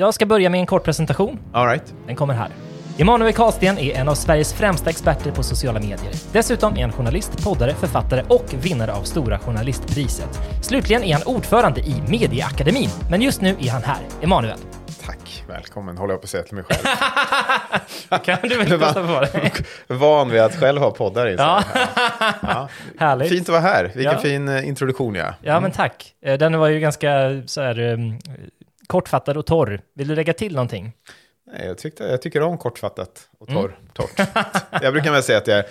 Jag ska börja med en kort presentation. All right. Den kommer här. Emanuel Karlsten är en av Sveriges främsta experter på sociala medier. Dessutom är han journalist, poddare, författare och vinnare av Stora Journalistpriset. Slutligen är han ordförande i Medieakademin. Men just nu är han här. Emanuel. Tack, välkommen håller jag på att säga till mig själv. kan du väl kosta på dig? Van vid att själv ha poddar i sig. Ja. Ja. Härligt. Fint att vara här, vilken Ja. fin eh, introduktion ja. Ja, men tack. Eh, Den var ju ganska så här, um, kortfattad och torr. Vill du lägga till någonting? Nej, jag, tyckte, jag tycker om kortfattat och Mm. torr, torrt. jag brukar väl säga att jag, är-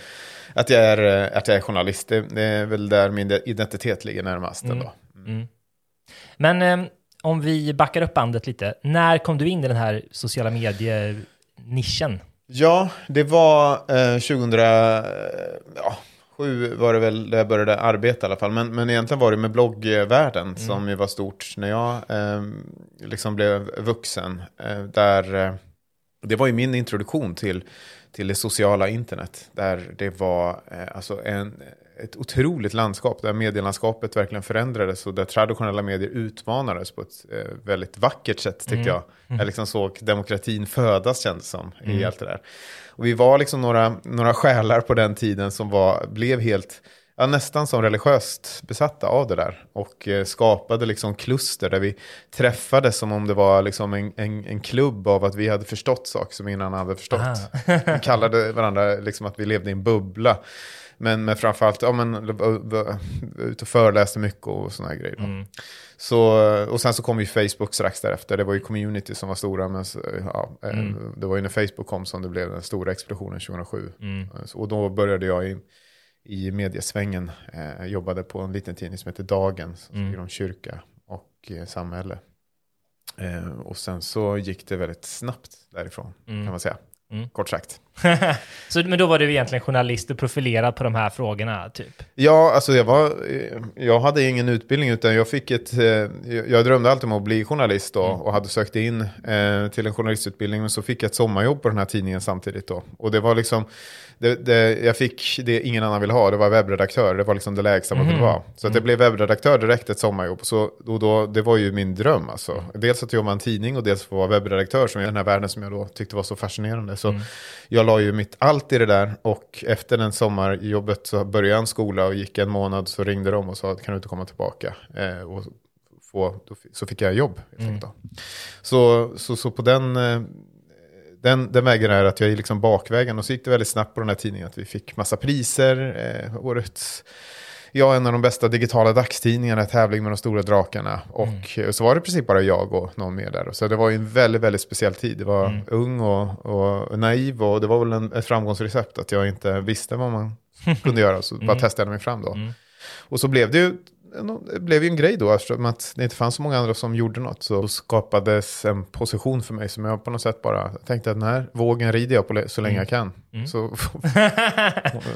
att jag, är, eh, att jag är journalist. Det, det är väl där min identitet ligger närmast. Ändå. Men eh, om vi backar upp bandet lite. När kom du in i den här sociala medier-nischen? Ja, det var eh, 2007 var det väl där jag började arbeta i alla fall. Men, men egentligen var det med bloggvärlden som ju var stort när jag eh, liksom blev vuxen. Eh, där, eh, det var ju min introduktion till, till det sociala internet. Där det var eh, alltså en, ett otroligt landskap där medielandskapet verkligen förändrades och där traditionella medier utmanades på ett eh, väldigt vackert sätt tyckte jag. Jag liksom såg demokratin födas kändes som i allt det där. Och vi var liksom några, några själar på den tiden som var, blev helt, ja, nästan som religiöst besatta av det där. Och eh, skapade liksom kluster där vi träffades som om det var liksom en, en, en klubb av att vi hade förstått saker som ingen annan hade förstått. vi kallade varandra liksom att vi levde i en bubbla. Men, men framförallt, ja men, ute och föreläste mycket och sådana grejer. då. Så, och sen så kom ju Facebook strax därefter. Det var ju community som var stora. Men så, ja, eh, det var ju när Facebook kom som det blev den stora explosionen 2007. Så, och då började jag i, i mediesvängen. Eh, jobbade på en liten tidning som heter Dagen. Som skriver om kyrka och eh, samhälle. Eh, och sen så gick det väldigt snabbt därifrån kan man säga. Kort sagt. Så, men då var du egentligen journalist och profilerad på de här frågorna, typ? Ja, alltså jag, var, jag hade ingen utbildning utan jag fick ett... eh, Jag drömde alltid om att bli journalist då och hade sökt in eh, till en journalistutbildning men så fick jag ett sommarjobb på den här tidningen samtidigt då. Och det var liksom... Det, det, jag fick det ingen annan ville ha, det var webbredaktör, det var liksom det lägsta man kunde vara. Så att jag blev webbredaktör direkt ett sommarjobb. Så då, då, det var ju min dröm alltså. Dels att jobba i en tidning och dels att vara webbredaktör som är den här världen som jag då tyckte var så fascinerande. Så jag la ju mitt allt i det där och efter den sommarjobbet så började jag en skola och gick en månad så ringde de och sa att kan du inte komma tillbaka? Eh, och få, då, så fick jag jobb. Då. Så, så, så på den, eh, den, den vägen är att jag gick liksom bakvägen och så gick det väldigt snabbt på den här tidningen att vi fick massa priser. Eh, årets, ja, en av de bästa digitala dagstidningarna, tävling med de stora drakarna. Och eh, så var det i princip bara jag och någon mer där. Så det var ju en väldigt, väldigt speciell tid. Det var ung och, och naiv och det var väl en, ett framgångsrecept att jag inte visste vad man kunde göra. Så bara testade jag mig fram då. Och så blev det ju det blev ju en grej då, eftersom att det inte fanns så många andra som gjorde något. Så skapades en position för mig som jag på något sätt bara tänkte att den här vågen rider jag på så länge jag kan. Så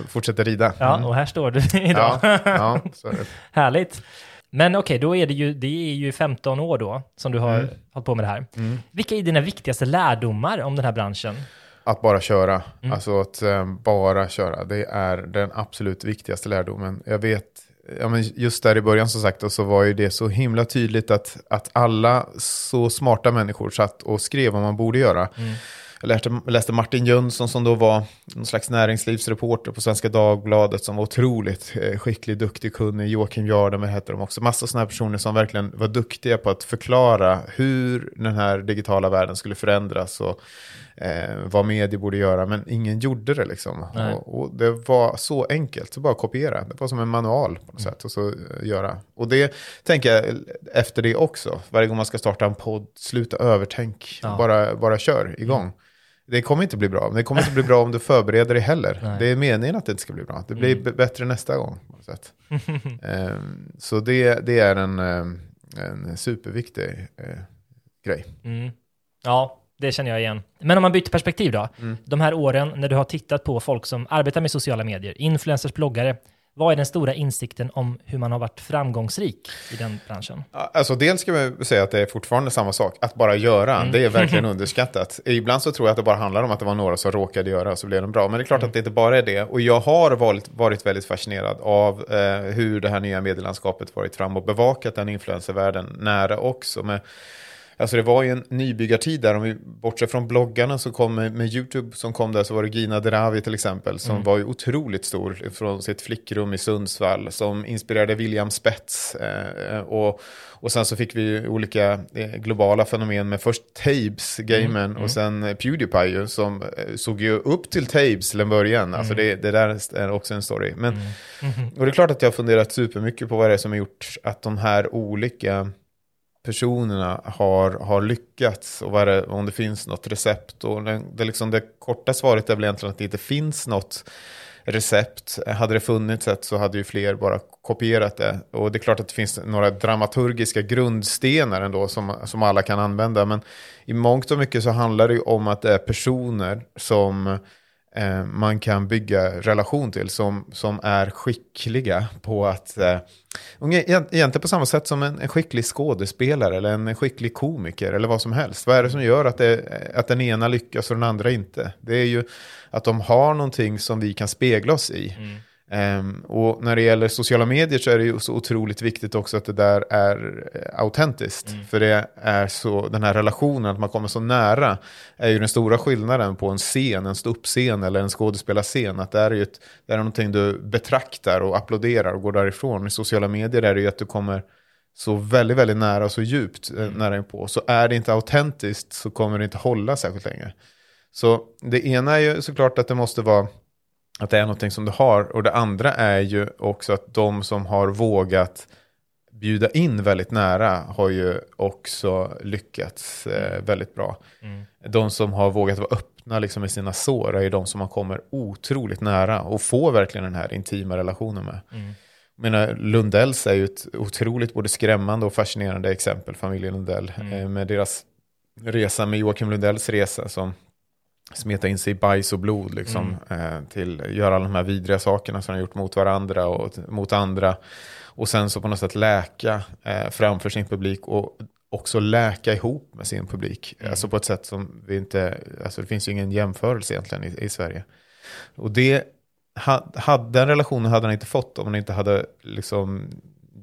fortsätter rida. Ja, och här står du idag. ja, ja. Härligt. Men okej, då är det ju, det är ju 15 år då som du har hållit på med det här. Vilka är dina viktigaste lärdomar om den här branschen? Att bara köra, alltså att eh, bara köra, det är den absolut viktigaste lärdomen. Jag vet, ja, men just där i början som sagt, och så var ju det så himla tydligt att, att alla så smarta människor satt och skrev vad man borde göra. jag läste, läste Martin Jönsson som då var någon slags näringslivsreporter på Svenska Dagbladet som var otroligt eh, skicklig, duktig, kunnig. Joakim Jardenberg hette de också. Massa sådana här personer som verkligen var duktiga på att förklara hur den här digitala världen skulle förändras och eh, vad medier borde göra. Men ingen gjorde det liksom. Och, och, det var så enkelt, så bara kopiera. Det var som en manual på något mm. sätt. Och så eh, göra. Och det tänker jag efter det också. Varje gång man ska starta en podd, sluta övertänk. Ja. Bara, bara kör igång. Mm. Det kommer inte bli bra. Det kommer inte bli bra om du förbereder dig heller. Nej. Det är meningen att det inte ska bli bra. Det blir mm. bättre nästa gång. Um, så det, det är en, ehm, en superviktig uh, grej. Mm. Ja, det känner jag igen. Men om man byter perspektiv då? Mm. De här åren när du har tittat på folk som arbetar med sociala medier, influencers, bloggare, vad är den stora insikten om hur man har varit framgångsrik i den branschen? Alltså dels ska vi säga att det är fortfarande samma sak. Att bara göra, mm. det är verkligen underskattat. Ibland så tror jag att det bara handlar om att det var några som råkade göra så blev de bra. Men det är klart mm. att det inte bara är det. Och jag har varit, varit väldigt fascinerad av eh, hur det här nya medielandskapet varit fram och bevakat den influencervärlden nära också. Med, Alltså det var ju en nybyggartid där, om vi bortser från bloggarna så kom med, med YouTube som kom där så var det Gina Derawi till exempel som mm. var ju otroligt stor från sitt flickrum i Sundsvall som inspirerade William Spets eh, och, och sen så fick vi olika eh, globala fenomen med först Tabes-gamen mm. mm. och sen Pewdiepie ju, som eh, såg ju upp till Tabes till en början. Alltså mm. det, det där är också en story. Men, mm. -hmm. Och det är klart att jag har funderat supermycket på vad det är som har gjort att de här olika personerna har, har lyckats och vad det, om det finns något recept. Och det, det, liksom det korta svaret är väl egentligen att det inte finns något recept. Hade det funnits ett så hade ju fler bara kopierat det. Och det är klart att det finns några dramaturgiska grundstenar ändå som, som alla kan använda. Men i mångt och mycket så handlar det ju om att det är personer som eh, man kan bygga relation till som, som är skickliga på att, eh, egentligen på samma sätt som en, en, skicklig skådespelare eller en skicklig komiker eller vad som helst. Vad är det som gör att, det, att den ena lyckas och den andra inte? Det är ju att de har någonting som vi kan spegla oss i. Mm. Um, och när det gäller sociala medier så är det ju så otroligt viktigt också att det där är eh, autentiskt. Mm. För det är så, den här relationen, att man kommer så nära, är ju den stora skillnaden på en scen, en ståuppscen eller en skådespelarscen. Att det är ju ett, det är någonting du betraktar och applåderar och går därifrån. I sociala medier är det ju att du kommer så väldigt, väldigt nära och så djupt eh, mm. nära inpå. Så är det inte autentiskt så kommer det inte hålla särskilt länge. Så det ena är ju såklart att det måste vara att det är någonting som du har. Och det andra är ju också att de som har vågat bjuda in väldigt nära har ju också lyckats eh, väldigt bra. Mm. De som har vågat vara öppna liksom, i sina sår är ju de som man kommer otroligt nära och får verkligen den här intima relationen med. Mm. Menar, Lundells är ju ett otroligt både skrämmande och fascinerande exempel, familjen Lundell, mm. eh, med deras resa med Joakim Lundells resa som smeta in sig i bajs och blod, liksom, mm. eh, till göra alla de här vidriga sakerna som de gjort mot varandra och mot andra. Och sen så på något sätt läka eh, framför sin publik och också läka ihop med sin publik. Mm. Alltså på ett sätt som vi inte, alltså det finns ju ingen jämförelse egentligen i, i Sverige. Och det, ha, den relationen hade han inte fått om han inte hade liksom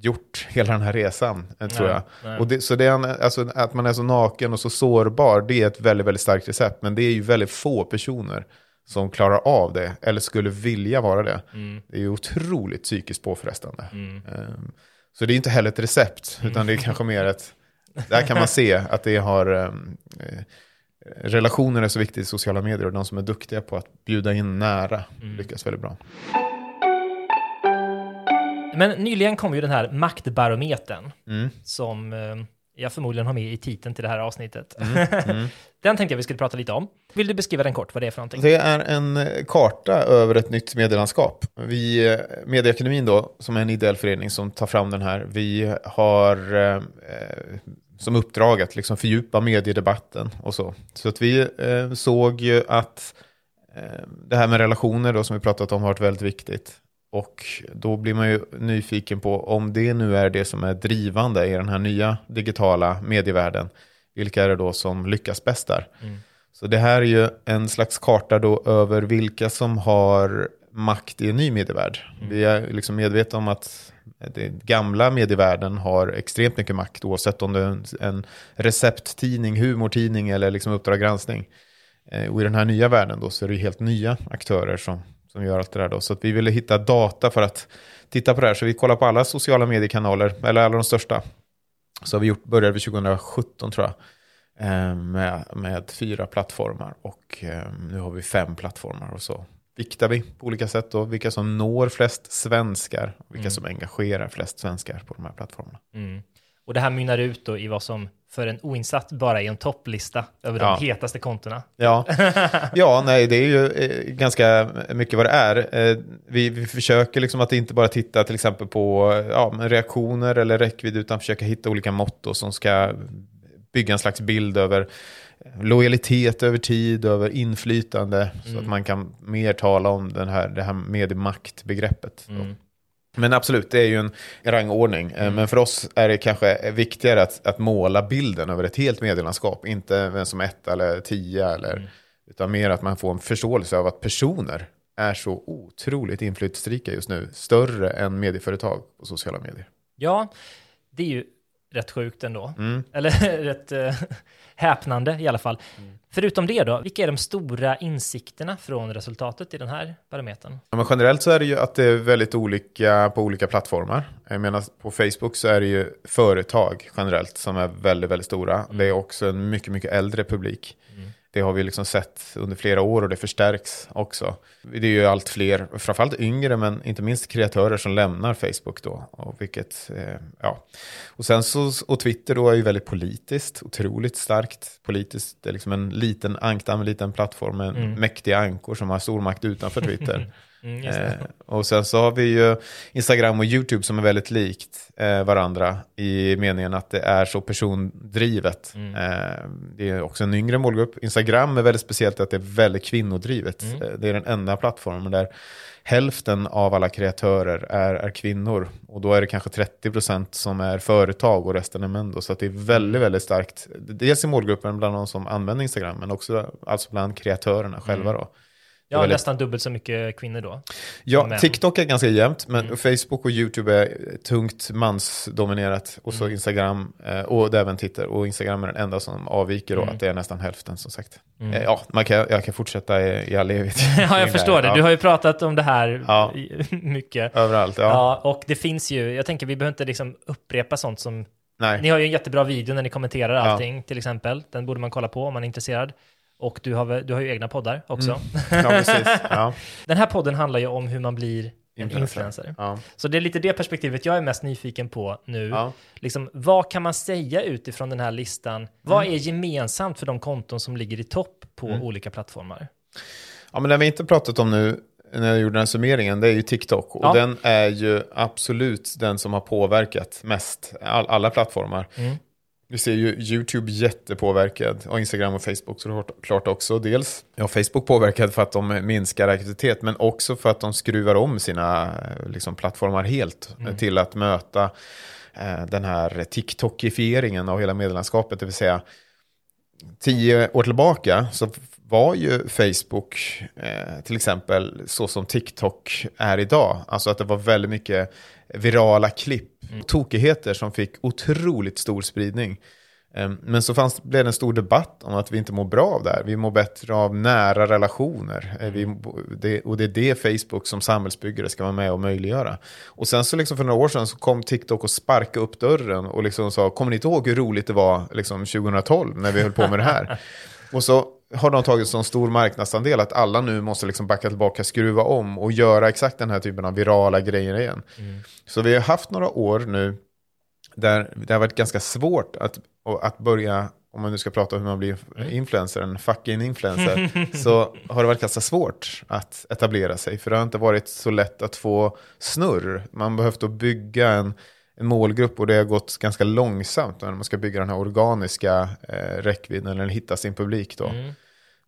gjort hela den här resan, eh, tror nej, jag. Nej. Och det, så det är, alltså, att man är så naken och så sårbar, det är ett väldigt, väldigt starkt recept. Men det är ju väldigt få personer som klarar av det, eller skulle vilja vara det. Mm. Det är ju otroligt psykiskt påfrestande. Mm. Um, så det är inte heller ett recept, utan det är kanske mer ett... Där kan man se att det har... Um, relationer är så viktigt i sociala medier och de som är duktiga på att bjuda in nära mm. lyckas väldigt bra. Men nyligen kom ju den här maktbarometern mm. som eh, jag förmodligen har med i titeln till det här avsnittet. Mm. Mm. den tänkte jag vi skulle prata lite om. Vill du beskriva den kort, vad det är för någonting? Det är en eh, karta över ett nytt medielandskap. Vi, eh, Medieakademin då, som är en ideell förening som tar fram den här, vi har eh, som uppdrag att liksom fördjupa mediedebatten och så. Så att vi eh, såg ju att eh, det här med relationer då, som vi pratat om har varit väldigt viktigt. Och då blir man ju nyfiken på om det nu är det som är drivande i den här nya digitala medievärlden. Vilka är det då som lyckas bäst där? Mm. Så det här är ju en slags karta då över vilka som har makt i en ny medievärld. Mm. Vi är liksom medvetna om att den gamla medievärlden har extremt mycket makt oavsett om det är en recepttidning, humortidning eller liksom Uppdrag granskning. Eh, och i den här nya världen då så är det ju helt nya aktörer som, som gör allt det där då. Så att vi ville hitta data för att titta på det här. Så vi kollar på alla sociala mediekanaler, eller alla de största. Så vi gjort, började vi 2017 tror jag. eh, Med, med fyra plattformar och eh, nu har vi fem plattformar och så viktar vi på olika sätt då. Vilka som når flest svenskar, och vilka som engagerar flest svenskar på de här plattformarna. Mm. Och det här mynnar ut då i vad som för en oinsatt bara är en topplista över Ja. de hetaste kontona. Ja. ja, nej, det är ju eh, ganska mycket vad det är. Eh, vi, vi försöker liksom att inte bara titta till exempel på eh, ja, reaktioner eller räckvidd, utan försöka hitta olika mått som ska bygga en slags bild över lojalitet över tid, över inflytande, så att man kan mer tala om den här, det här mediemaktbegreppet. då. Men absolut, det är ju en rangordning. Eh, Men för oss är det kanske viktigare att, att måla bilden över ett helt medielandskap. Inte vem som är ett eller tio, eller, utan mer att man får en förståelse av att personer är så otroligt inflytelserika just nu. Större än medieföretag på sociala medier. Ja, det är ju rätt sjukt ändå. Mm. Eller rätt eh, häpnande i alla fall. Förutom det då, vilka är de stora insikterna från resultatet i den här barometern? Ja, men generellt så är det ju att det är väldigt olika på olika plattformar. Jag menar på Facebook så är det ju företag generellt som är väldigt, väldigt stora. Det är också en mycket, mycket äldre publik. Det har vi liksom sett under flera år och det förstärks också. Det är ju allt fler, framförallt yngre men inte minst kreatörer som lämnar Facebook då. Och, vilket, eh, ja. och sen så, och Twitter då är ju väldigt politiskt, otroligt starkt politiskt. Det är liksom en liten ankdamm, en liten plattform med mäktiga ankor som har stor makt utanför Twitter. Mm. Eh, och sen så har vi ju Instagram och YouTube som är väldigt likt eh, varandra i meningen att det är så persondrivet. Mm. Eh, det är också en yngre målgrupp. Instagram är väldigt speciellt att det är väldigt kvinnodrivet. Mm. Eh, det är den enda plattformen där hälften av alla kreatörer är, är kvinnor. Och då är det kanske 30% som är företag och resten är män. Då. Så det är väldigt, väldigt starkt. Dels i målgruppen bland de som använder Instagram, men också alltså bland kreatörerna själva. Då. Ja, nästan dubbelt så mycket kvinnor då. Ja, Män. TikTok är ganska jämnt, men Mm. Facebook och YouTube är tungt mansdominerat. Och Mm. så Instagram eh, och även Twitter. Och Instagram är den enda som avviker då, Mm. att det är nästan hälften som sagt. Eh, Ja, man kan, jag kan fortsätta i, i all evighet. Ja, jag förstår det. Ja, Du har ju pratat om det här Ja. mycket. Överallt, ja. Ja. och det finns ju, jag tänker vi behöver inte liksom upprepa sånt som, Nej. ni har ju en jättebra video när ni kommenterar allting till exempel, den borde man kolla på om man är intresserad. Och du har, du har ju egna poddar också. Ja, precis. Ja. Den här podden handlar ju om hur man blir en Influencer. influencer. Ja. Så det är lite det perspektivet jag är mest nyfiken på nu. Ja. Liksom, vad kan man säga utifrån den här listan? Vad Mm. är gemensamt för de konton som ligger i topp på olika plattformar? ja, men det vi inte pratat om nu när jag gjorde den här summeringen, det är ju TikTok. Och Ja. den är ju absolut den som har påverkat mest all, alla plattformar. Mm. Vi ser ju YouTube jättepåverkad och Instagram och Facebook så klart också. Dels ja, Facebook påverkad för att de minskar aktivitet men också för att de skruvar om sina liksom, plattformar helt eh, till att möta eh, den här TikTokifieringen av hela medielandskapet. Det vill säga tio år tillbaka så var ju Facebook eh, till exempel så som TikTok är idag. Alltså att det var väldigt mycket virala klipp, tokigheter som fick otroligt stor spridning. Eh, Men så fanns, blev det en stor debatt om att vi inte mår bra av det här. Vi mår bättre av nära relationer. Eh, Vi, det, och det är det Facebook som samhällsbyggare ska vara med och möjliggöra. Och sen så liksom för några år sedan så kom TikTok och sparkade upp dörren och liksom sa, kommer ni inte ihåg hur roligt det var liksom 2012 när vi höll på med det här? och så har de tagit så stor marknadsandel att alla nu måste liksom backa tillbaka, skruva om och göra exakt den här typen av virala grejer igen. Så vi har haft några år nu där det har varit ganska svårt att, att börja, om man nu ska prata om hur man blir influencer, en fucking influencer, så har det varit ganska svårt att etablera sig. För det har inte varit så lätt att få snurr. Man behövt att bygga en, en målgrupp och det har gått ganska långsamt när man ska bygga den här organiska eh, räckvidden eller hitta sin publik då.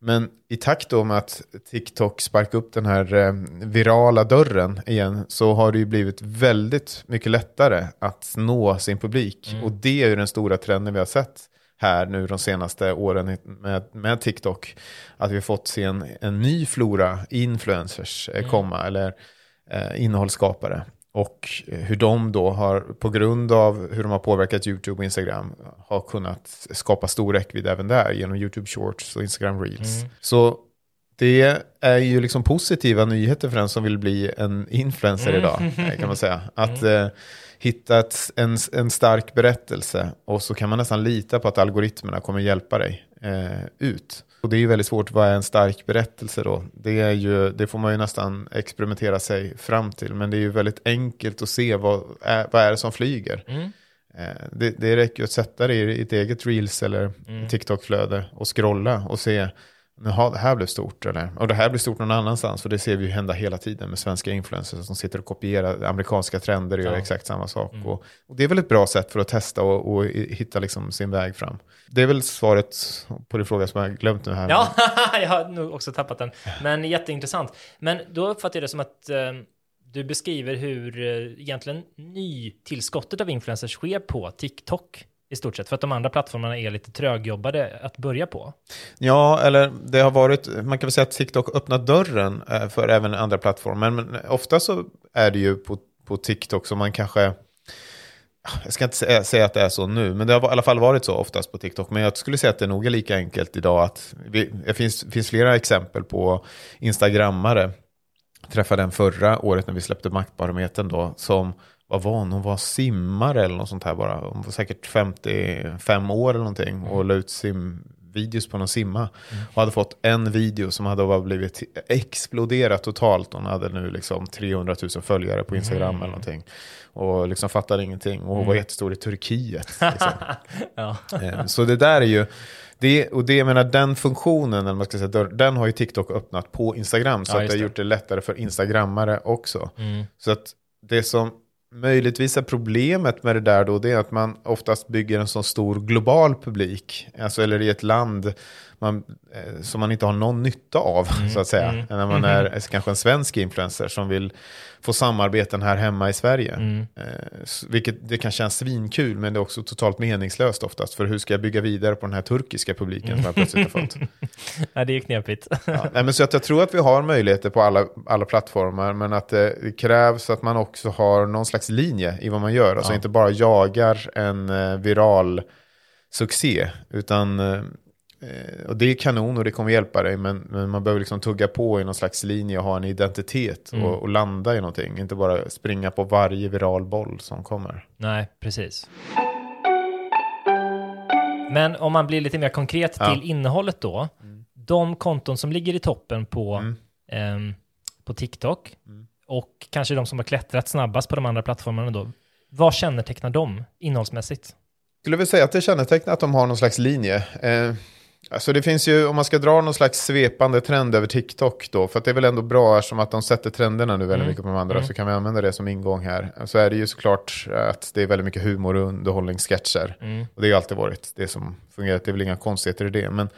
Men i takt då med att TikTok sparkar upp den här eh, virala dörren igen så har det ju blivit väldigt mycket lättare att nå sin publik. Och det är ju den stora trenden vi har sett här nu de senaste åren med, med TikTok. Att vi har fått se en, en ny flora influencers eh, komma, eller eh, innehållsskapare. Och hur de då har, på grund av hur de har påverkat YouTube och Instagram, har kunnat skapa stor räckvidd även där genom YouTube Shorts och Instagram Reels. Mm. Så det är ju liksom positiva nyheter för den som vill bli en influencer Mm. idag, eh, kan man säga. Att eh, hitta en, en stark berättelse och så kan man nästan lita på att algoritmerna kommer hjälpa dig eh, ut. Och det är ju väldigt svårt, vad är en stark berättelse då? Det, är ju, det får man ju nästan experimentera sig fram till, men det är ju väldigt enkelt att se vad är, vad är det som flyger. Mm. Eh, det, det räcker ju att sätta det i ett eget reels eller Mm. TikTok-flöde och scrolla och se Jaha, det här blev stort eller? Och det här blir stort någon annanstans. För det ser vi ju hända hela tiden med svenska influencers som sitter och kopierar amerikanska trender och gör Ja. exakt samma sak. Mm. Och, och det är väl ett bra sätt för att testa och, och hitta liksom sin väg fram. Det är väl svaret på din fråga som jag har glömt nu här. Ja, jag har nog också tappat den. Men jätteintressant. Men då uppfattar jag det som att eh, du beskriver hur eh, egentligen nytillskottet av influencers sker på TikTok i stort sett. För att de andra plattformarna är lite trögjobbade att börja på. Ja, eller det har varit, man kan väl säga att TikTok öppnat dörren eh, för även andra plattformar. Men ofta så är det ju på, på TikTok som man kanske, jag ska inte säga, att det är så nu, men det har i alla fall varit så oftast på TikTok. Men jag skulle säga att det nog är lika enkelt idag att vi, det finns, finns flera exempel på Instagrammare. Jag träffade en förra året när vi släppte Maktbarometern då, som vad var hon? Hon var simmare eller något sånt här bara. Hon var säkert 55 år eller någonting och la ut simvideos på någon simma. Och hade fått en video som hade bara blivit exploderat totalt. Hon hade nu liksom 300 000 följare på Instagram eller någonting. Och liksom fattade ingenting. Och hon var jättestor i Turkiet. Liksom. Ja. Eh, Så det där är ju, det, och det jag menar den funktionen, eller man ska säga, den har ju TikTok öppnat på Instagram. Så Ja, att det har gjort det lättare för Instagrammare också. Mm. Så att det som möjligtvis är problemet med det där då, det är att man oftast bygger en så stor global publik, alltså eller i ett land man, eh, som man inte har någon nytta av, så att säga. mm. När man är kanske en svensk influencer som vill få samarbeten här hemma i Sverige. Mm. Eh, vilket det kan kännas svinkul, men det är också totalt meningslöst oftast. För hur ska jag bygga vidare på den här turkiska publiken som jag plötsligt har fått? ja, det är knepigt. Ja, nej, men så att jag tror att vi har möjligheter på alla, alla plattformar, men att det, det krävs att man också har någon slags linje i vad man gör. Alltså Ja. inte bara jagar en eh, viral succé, utan eh, och det är kanon och det kommer hjälpa dig, men, men man behöver liksom tugga på i någon slags linje och ha en identitet Mm. och, och landa i någonting. Inte bara springa på varje viral boll som kommer. Nej, precis. Men om man blir lite mer konkret Ja. till innehållet då. De konton som ligger i toppen på, Mm. ehm, på TikTok och kanske de som har klättrat snabbast på de andra plattformarna då. Vad kännetecknar dem innehållsmässigt? skulle väl säga att det kännetecknar att de har någon slags linje. Eh, alltså det finns ju, om man ska dra någon slags svepande trend över TikTok då, för att det är väl ändå bra eftersom att de sätter trenderna nu väldigt Mm. mycket på de andra, Mm. så kan vi använda det som ingång här. Så är det ju såklart att det är väldigt mycket humor och underhållningssketcher. Mm. Och det har alltid varit det som fungerat, det är väl inga konstigheter i det. Men,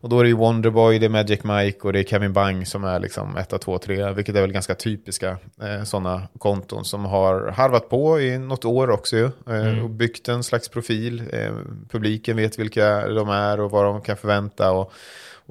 och då är det ju Wonderboy, det är Magic Mike och det är Kevin Bang som är liksom 1, 2, 3, vilket är väl ganska typiska eh, sådana konton som har harvat på i något år också ju, eh, Mm. och byggt en slags profil. Eh, publiken vet vilka de är och vad de kan förvänta och,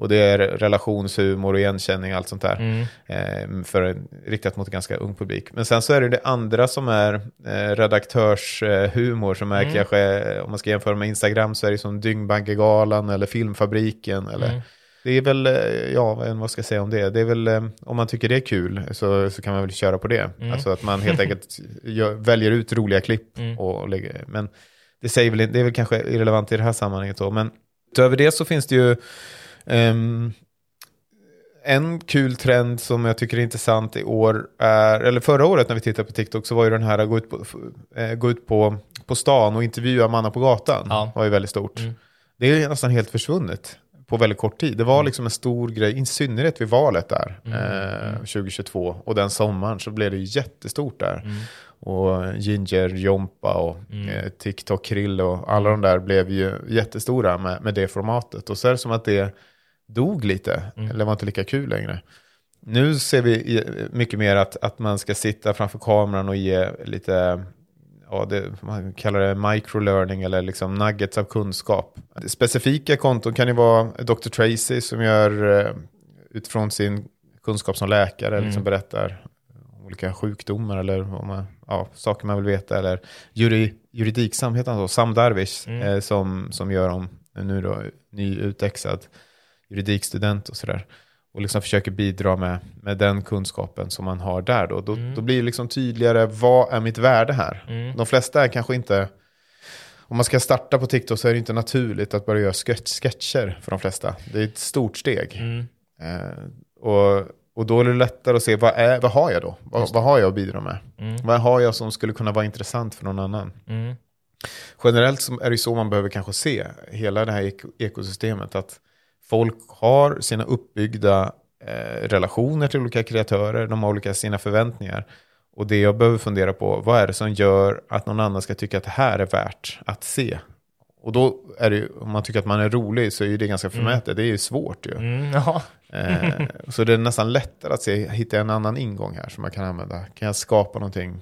och det är relationshumor och igenkänning och allt sånt där. Mm. Eh, för, riktat mot en ganska ung publik. Men sen så är det det andra som är eh, redaktörshumor humor som är Mm. kanske, eh, om man ska jämföra med Instagram så är det som Dyngbaggegalan eller Filmfabriken eller Mm. det är väl, eh, ja vad ska jag säga om det? Det är väl, eh, om man tycker det är kul så, så kan man väl köra på det. Mm. Alltså att man helt enkelt gör, väljer ut roliga klipp. Mm. Och, och lägger, men det, säger väl, det är väl kanske irrelevant i det här sammanhanget då. Men utöver det så finns det ju ehm, en kul trend som jag tycker är intressant i år är, eller förra året när vi tittade på TikTok så var ju den här att gå ut på, eh, gå ut på, på stan och intervjua mannen på gatan. Ja. var ju väldigt stort. Mm. Det är nästan helt försvunnet på väldigt kort tid. Det var liksom en stor grej, i synnerhet vid valet där, Mm, eh, mm. 2022. Och den sommaren så blev det jättestort där. Mm. Och Ginger, Jompa och Mm. eh, TikTok, Krill och alla de där blev ju jättestora med, med det formatet. Och så är det som att det dog lite, Mm. eller var inte lika kul längre. Nu ser vi mycket mer att, att man ska sitta framför kameran och ge lite, ja, det, man kallar det microlearning eller liksom nuggets av kunskap. Specifika konton kan ju vara Dr. Tracy som gör eh, utifrån sin kunskap som läkare, Mm. liksom berättar olika sjukdomar eller man, ja, saker man vill veta. Eller juri, juridiksam heter han så, Sam Darwish, Mm. eh, som, som gör om nu då nyutexad juridikstudent och sådär. Och liksom försöker bidra med, med den kunskapen som man har där då. Då, då blir det liksom tydligare, vad är mitt värde här? Mm. De flesta är kanske inte, om man ska starta på TikTok så är det inte naturligt att börja göra sketch, sketcher för de flesta. Det är ett stort steg. Mm. Eh, och, och då är det lättare att se, vad, är, vad har jag då? Vad, vad har jag att bidra med? Mm. Vad har jag som skulle kunna vara intressant för någon annan? Mm. Generellt är det så man behöver kanske se hela det här eko ekosystemet. Att folk har sina uppbyggda eh, relationer till olika kreatörer, de har olika sina förväntningar. Och det jag behöver fundera på, vad är det som gör att någon annan ska tycka att det här är värt att se? Och då är det ju, om man tycker att man är rolig så är ju det ganska förmätet, det är ju svårt ju. Mm. Ja. Eh, så det är nästan lättare att se, hitta en annan ingång här som man kan använda. Kan jag skapa någonting,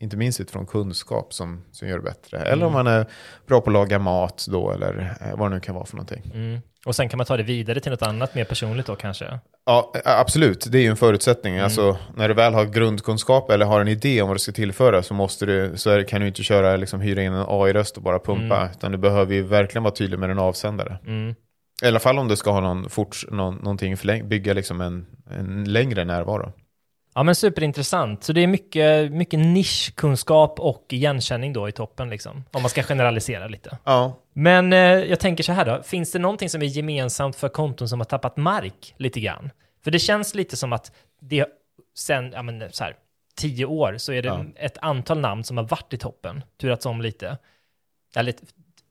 inte minst utifrån kunskap som, som gör det bättre. Eller om man är bra på att laga mat då, eller eh, vad det nu kan vara för någonting. Mm. Och sen kan man ta det vidare till något annat mer personligt då kanske. Ja, eh, absolut. Det är ju en förutsättning. Alltså, när du väl har grundkunskap eller har en idé om vad du ska tillföra så, måste du, så kan du inte köra, liksom, hyra in en AI-röst och bara pumpa. Utan du behöver ju verkligen vara tydlig med en avsändare. Mm. I alla fall om du ska ha någon forts, någon, någonting förläng, bygga liksom en, en längre närvaro. Ja men superintressant. Så det är mycket, mycket nischkunskap och igenkänning då i toppen liksom. Om man ska generalisera lite. Ja, Men eh, jag tänker så här då, finns det någonting som är gemensamt för konton som har tappat mark lite grann? För det känns lite som att det sen, ja men så här, tio år så är det Ja. ett antal namn som har varit i toppen, turats om lite. Eller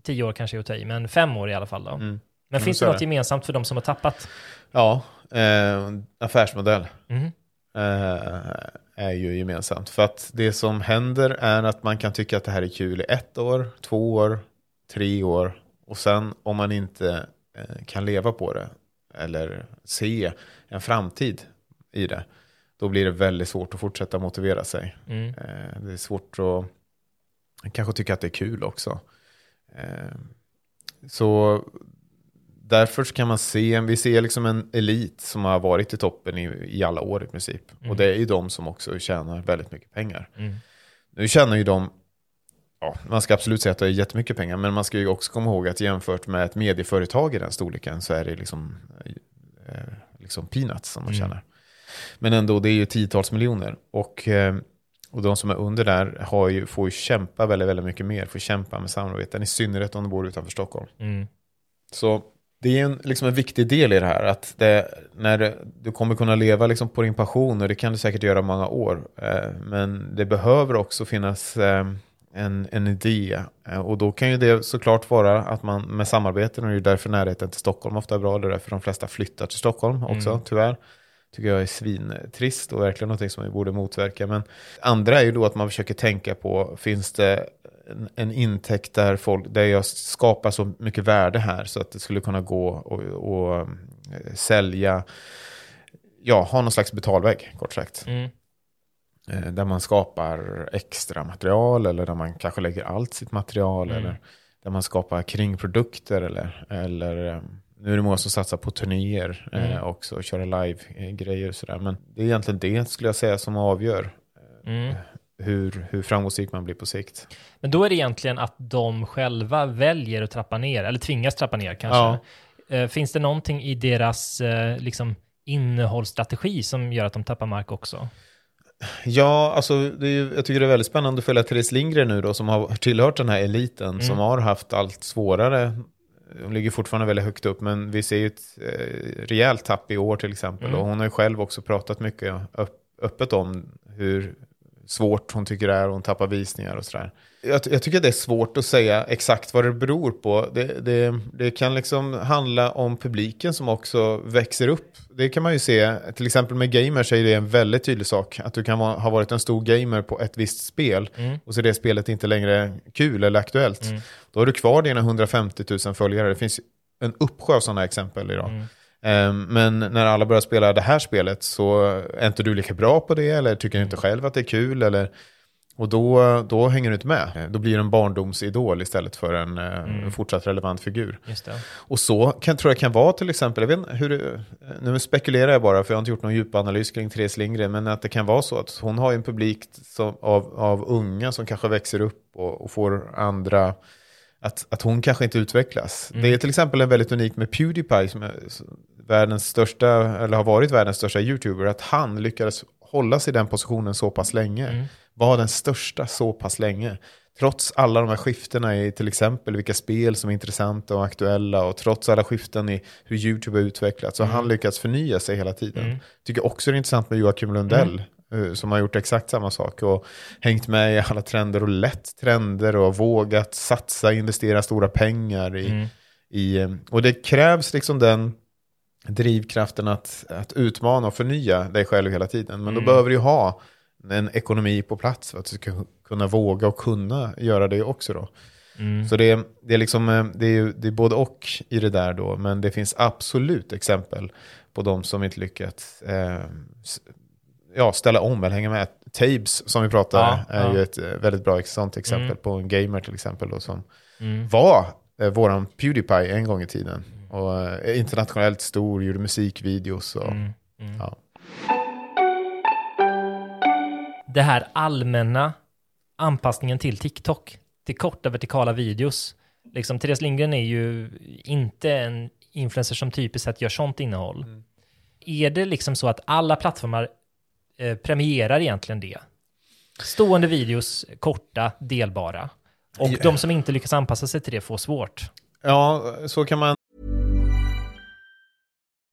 tio år kanske är att ta i, men fem år i alla fall då. Mm. Men Mm, finns det något gemensamt för de som har tappat? ja eh, affärsmodell. Mhm. Eh, är ju gemensamt. För att det som händer är att man kan tycka att det här är kul i ett år, två år, tre år. Och sen om man inte eh, kan leva på det eller se en framtid i det. Då blir det väldigt svårt att fortsätta motivera sig. Mm. Eh, det är svårt att kanske tycka att det är kul också. Så därför kan man se, vi ser liksom en elit som har varit i toppen i, i alla år i princip. Mm. Och det är ju de som också tjänar väldigt mycket pengar. Mm. Nu tjänar ju de, ja, man ska absolut säga att det är jättemycket pengar, men man ska ju också komma ihåg att jämfört med ett medieföretag i den storleken så är det liksom, eh, liksom peanuts som man Mm. tjänar. Men ändå, det är ju tiotals miljoner. Och, eh, och de som är under där har ju, får ju kämpa väldigt, väldigt mycket mer, får kämpa med samarbeten, i synnerhet om de bor utanför Stockholm. Mm. Så det är en, liksom en viktig del i det här. Att det, när du kommer kunna leva liksom på din passion och det kan du säkert göra många år. Eh, men det behöver också finnas eh, en, en idé. Eh, och då kan ju det såklart vara att man med samarbeten, och det är ju därför närheten till Stockholm ofta är bra. Det är därför de flesta flyttar till Stockholm också, Mm. tyvärr. Tycker jag är svintrist och verkligen någonting som vi borde motverka. Men andra är ju då att man försöker tänka på, finns det en, en intäkt där, folk, där jag skapar så mycket värde här så att det skulle kunna gå och, och eh, sälja, ja, ha någon slags betalvägg kort sagt. Mm. Eh, Där man skapar extra material eller där man kanske lägger allt sitt material Mm. eller där man skapar kringprodukter eller, eller eh, nu är det många som satsar på turnéer eh, Mm. också och köra live-grejer och sådär. Men det är egentligen det skulle jag säga som avgör Mm. Hur, hur framgångsrik man blir på sikt. Men då är det egentligen att de själva väljer att trappa ner, eller tvingas trappa ner kanske. Eh, Finns det någonting i deras eh, liksom, innehållsstrategi som gör att de tappar mark också? Ja, alltså är, jag tycker det är väldigt spännande att följa Therese Lindgren nu då, som har tillhört den här eliten, som har haft allt svårare. De ligger fortfarande väldigt högt upp, men vi ser ju ett eh, rejält tapp i år till exempel. Mm. Och hon har ju själv också pratat mycket öpp, öppet om hur svårt hon tycker det är, och hon tappar visningar och sådär. Jag, jag tycker det är svårt att säga exakt vad det beror på. Det, det, det kan liksom handla om publiken som också växer upp. Det kan man ju se, till exempel med gamers är det en väldigt tydlig sak. Att du kan va, ha varit en stor gamer på ett visst spel Mm. och så är det spelet inte längre kul eller aktuellt. Mm. Då har du kvar dina 150 000 följare. Det finns en uppsjö av sådana exempel idag. Mm. Ehm, Men när alla börjar spela det här spelet så är inte du lika bra på det eller tycker inte själv att det är kul eller Och då, då hänger du inte med. Eh, Då blir du en barndomsidol istället för en eh, fortsatt relevant figur. Och så kan, tror jag kan vara till exempel, jag vet inte hur det, nu spekulerar jag bara för jag har inte gjort någon djupanalys kring Therese Lindgren, men att det kan vara så att hon har en publik som, av, av unga som kanske växer upp och, och får andra, att, att hon kanske inte utvecklas. Det är till exempel en väldigt unikt med Pewdiepie som är världens största, eller har varit världens största YouTuber, att han lyckades hålla sig i den positionen så pass länge. Var den största så pass länge. Trots alla de här skiftena i till exempel vilka spel som är intressanta och aktuella och trots alla skiften i hur YouTube har utvecklats så har han lyckats förnya sig hela tiden. Tycker också det är intressant med Joakim Lundell eh, som har gjort exakt samma sak och hängt med i alla trender och lett trender och vågat satsa, investera stora pengar i, i eh, och det krävs liksom den drivkraften att, att utmana och förnya dig själv hela tiden. Men då behöver du ha en ekonomi på plats för att du ska kunna våga och kunna göra det också då. Så det, det är liksom, eh, det är, det är både och i det där då, men det finns absolut exempel på de som inte lyckats eh, ja, ställa om eller hänga med. Tabes som vi pratade Ja, är ja. ju ett eh, väldigt bra sånt exempel Mm. på en gamer till exempel då, som Mm. var eh, våran Pewdiepie en gång i tiden. Och eh, internationellt stor, gjorde musikvideos och Mm. Mm. ja. det här allmänna anpassningen till TikTok, till korta vertikala videos. Liksom, Therese Lindgren är ju inte en influencer som typiskt sett gör sånt innehåll. Är det liksom så att alla plattformar eh, premierar egentligen det? Stående videos, korta, delbara. Och Ja. de som inte lyckas anpassa sig till det får svårt. ja, så kan man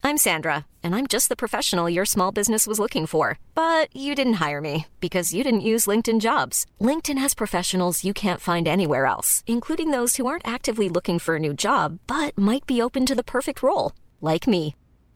I'm Sandra, and I'm just the professional your small business was looking for. But you didn't hire me because you didn't use LinkedIn jobs. LinkedIn has professionals you can't find anywhere else, including those who aren't actively looking for a new job but might be open to the perfect role, like me.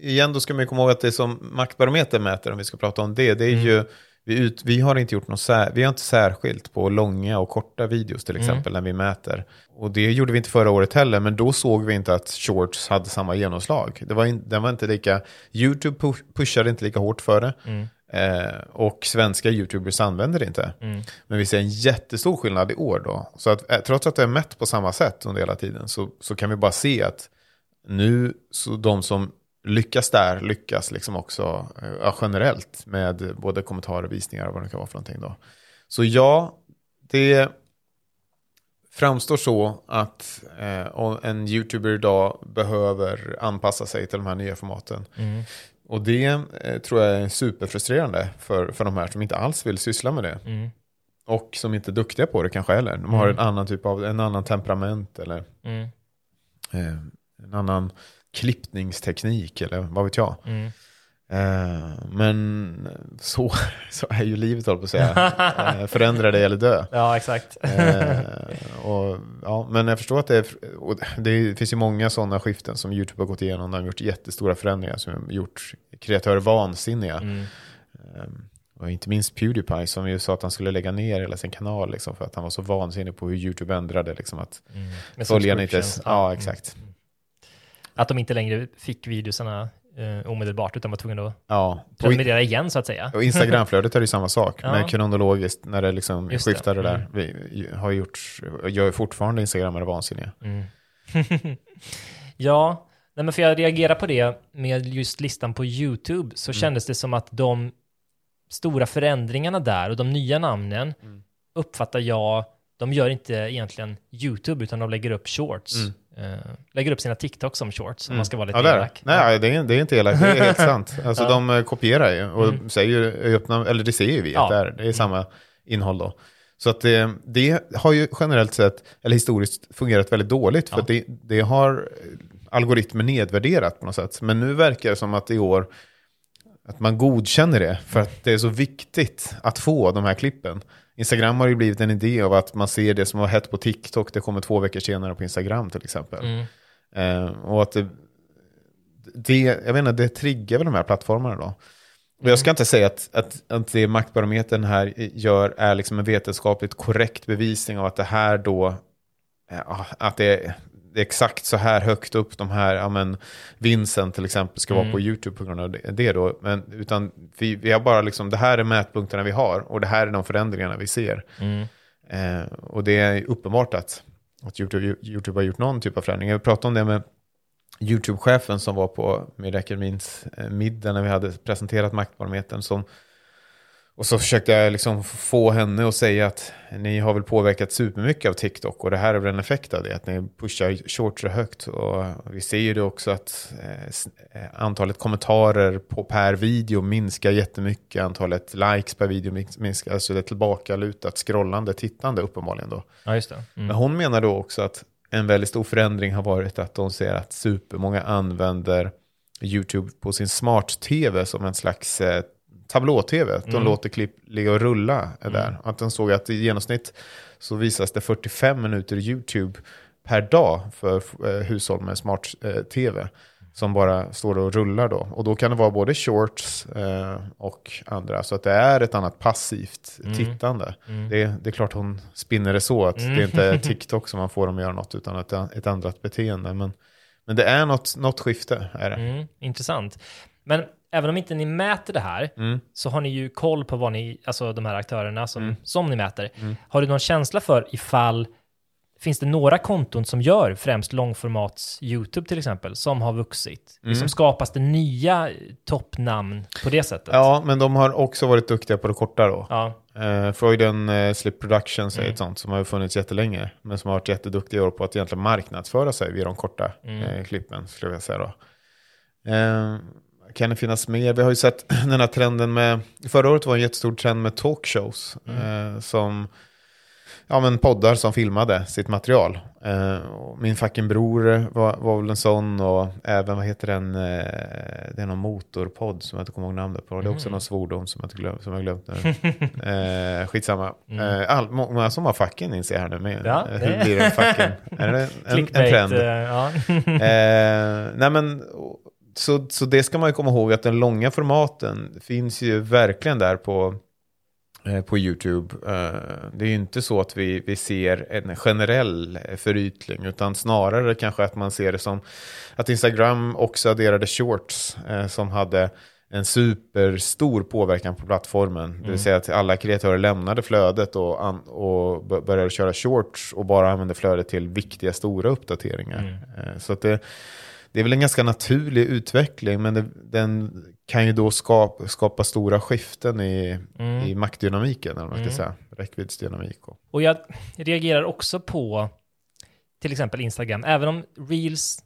igen då ska man ju komma ihåg att det som Maktbarometern mäter, om vi ska prata om det, det är ju, vi, ut, vi har inte gjort något sär, vi har inte särskilt på långa och korta videos till exempel när vi mäter. Och det gjorde vi inte förra året heller, men då såg vi inte att shorts hade samma genomslag. Det var, in, den var inte lika, YouTube pu- pushade inte lika hårt för det. Eh, och svenska YouTubers använder det inte. Men vi ser en jättestor skillnad i år då. Så att, eh, trots att det är mätt på samma sätt under hela tiden så, så kan vi bara se att nu så de som lyckas där lyckas liksom också eh, ja, generellt med både kommentarer, visningar och vad det kan vara för någonting då. Så ja, det framstår så att eh, en YouTuber idag behöver anpassa sig till de här nya formaten. Och det eh, tror jag är superfrustrerande för, för de här som inte alls vill syssla med det. Mm. Och som inte är duktiga på det kanske heller. De har en annan typ av, en annan temperament eller Mm. eh, en annan klippningsteknik eller vad vet jag. Mm. Eh, men så, så är ju livet håller på att säga. Eh, förändra dig eller dö. Ja, exakt. Eh, och, ja, men jag förstår att det, är, det finns ju många sådana skiften som YouTube har gått igenom. De har gjort jättestora förändringar som har gjort kreatörer vansinniga. Mm. Och inte minst Pewdiepie som ju sa att han skulle lägga ner hela sin kanal liksom, för att han var så vansinnig på hur YouTube ändrade. Liksom, att Med följarna inte... Ja, exakt. Att de inte längre fick videosarna eh, omedelbart utan var tvungna att Ja, prenumerera igen så att säga. och Instagramflödet är det ju samma sak. Ja. Men kronologiskt när det liksom Just det. skiftar det, där. Mm. Vi har gjort, gör fortfarande Instagrammare vansinniga. Mm. ja, nej men för jag reagerar på det med just listan på YouTube så kändes det som att de stora förändringarna där och de nya namnen uppfattar jag, de gör inte egentligen YouTube utan de lägger upp shorts. eh, lägger upp sina TikTok som shorts, om man ska vara lite Mm. Ja, elak. Nej, det är, det är inte elakt, det är helt sant. Alltså Ja. de eh, kopierar ju och Mm. säger ju, öppna, eller det ser ju vi Ja. att det är, det är samma innehåll då. Så att det, det har ju generellt sett, eller historiskt, fungerat väldigt dåligt. För Ja. det, det har algoritmer nedvärderat på något sätt. Men nu verkar det som att i år, att man godkänner det. För att det är så viktigt att få de här klippen. Instagram har ju blivit en idé av att man ser det som var hett på TikTok, det kommer två veckor senare på Instagram till exempel. Mm. Eh, och att det, det, jag vet inte, det triggar väl de här plattformarna då. Och jag ska inte säga att, att, att det maktbarometern här gör är liksom en vetenskapligt korrekt bevisning av att det här då, eh, att det det är exakt så här högt upp de här, ja men Vincent till exempel ska vara på YouTube på grund av det, då. Men, utan vi, vi har bara liksom, det här är mätpunkterna vi har och det här är de förändringarna vi ser. Mm. Eh, och det är uppenbart att, att YouTube, YouTube har gjort någon typ av förändring. Jag pratade om det med YouTube-chefen som var på Mirakelmins eh, middag när vi hade presenterat maktbarometern. Som, och så försökte jag liksom få henne att säga att ni har väl påverkat supermycket av TikTok och det här är väl en effekt av det, att ni pushar shorts så högt. Och vi ser ju det också att eh, eh, antalet kommentarer på, per video minskar jättemycket, antalet likes per video mins- minskar, alltså det är tillbakalutat scrollande, tittande uppenbarligen då. Ja, just det. Mm. Men hon menar då också att en väldigt stor förändring har varit att de ser att supermånga använder YouTube på sin smart-tv som en slags eh, tablå-tv. Att de låter klipp ligga och rulla där. Att de såg att i genomsnitt så visas det 45 minuter YouTube per dag för eh, hushåll med smart-tv. Som bara står och rullar då. Och då kan det vara både shorts eh, och andra. Så att det är ett annat passivt tittande. Det, det är klart hon spinner det så att det inte är TikTok som man får dem att göra något utan ett, ett ändrat beteende. Men, men det är något, något skifte. Är det. Mm, intressant. Men även om inte ni mäter det här, Mm. så har ni ju koll på vad ni, alltså de här aktörerna som, Mm. som ni mäter. Har du någon känsla för ifall, finns det några konton som gör främst långformats YouTube till exempel, som har vuxit? Liksom skapas det nya toppnamn på det sättet? Mm. Ja, men de har också varit duktiga på det korta då. Ja. Eh, Freuden eh, Slip Productions är Mm. ett sånt som har funnits jättelänge. Men som har varit jätteduktiga på att egentligen marknadsföra sig vid de korta Mm. eh, klippen. Skulle jag säga då. Kan det finnas mer? Vi har ju sett den här trenden med... Förra året var en jättestor trend med talkshows. Mm. Eh, som... Ja men poddar som filmade sitt material. Eh, min fucking bror var, var väl en sån och även vad heter den? Eh, det är någon motorpodd som jag inte kommer ihåg namnet på. Det är Mm. också någon svordom som jag, glöm, som jag glömt nu. eh, skitsamma. Mm. Eh, all, må- många som har fucking inser jag här nu med. Ja, Eh, det- Hur blir det fucking? är det en, en, en trend? eh, ja. Nej men, så, så det ska man ju komma ihåg att den långa formaten finns ju verkligen där på, eh, på YouTube. Eh, det är ju inte så att vi, vi ser en generell förytling utan snarare kanske att man ser det som att Instagram också adderade shorts eh, som hade en superstor påverkan på plattformen. Det vill säga att alla kreatörer lämnade flödet och, an, och började köra shorts och bara använde flödet till viktiga stora uppdateringar. Eh, Så att det, det är väl en ganska naturlig utveckling, men det, den kan ju då skapa, skapa stora skiften i, i maktdynamiken, eller vad man ska säga. Räckviddsdynamik. Och, Och jag reagerar också på till exempel Instagram, även om Reels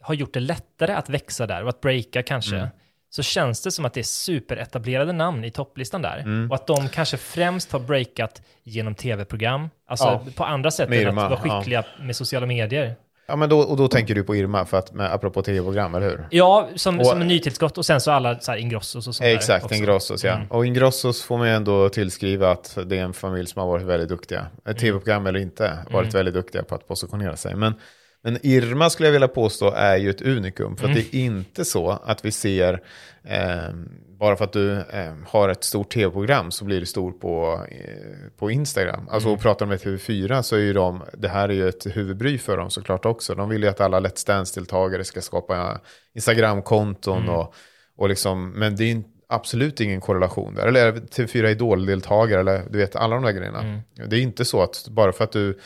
har gjort det lättare att växa där och att breaka kanske, Mm. så känns det som att det är superetablerade namn i topplistan där. Mm. Och att de kanske främst har breakat genom tv-program, alltså Ja. på andra sätt Med än att vara ja. skickliga med sociala medier. Ja, men då, och då tänker du på Irma, för att, med, apropå tv-program, eller hur? Ja, som, Och- som en nytillskott och sen så alla så här Ingrossos och sånt där Exakt, också. Ingrossos ja. Mm. Och Ingrossos får man ju ändå tillskriva att det är en familj som har varit väldigt duktiga. Ett tv-program eller inte, varit väldigt duktiga på att positionera sig. Men, men Irma skulle jag vilja påstå är ju ett unikum. För att det är inte så att vi ser, eh, bara för att du eh, har ett stort tv-program så blir du stor på, eh, på Instagram. Alltså och pratar med TV4 så är ju de, det här är ju ett huvudbry för dem såklart också. De vill ju att alla Let's Dance-deltagare ska skapa Instagram-konton och, och liksom, men det är ju absolut ingen korrelation där. Eller TV4 Idol-deltagare, eller du vet alla de där grejerna. Det är inte så att bara för att du,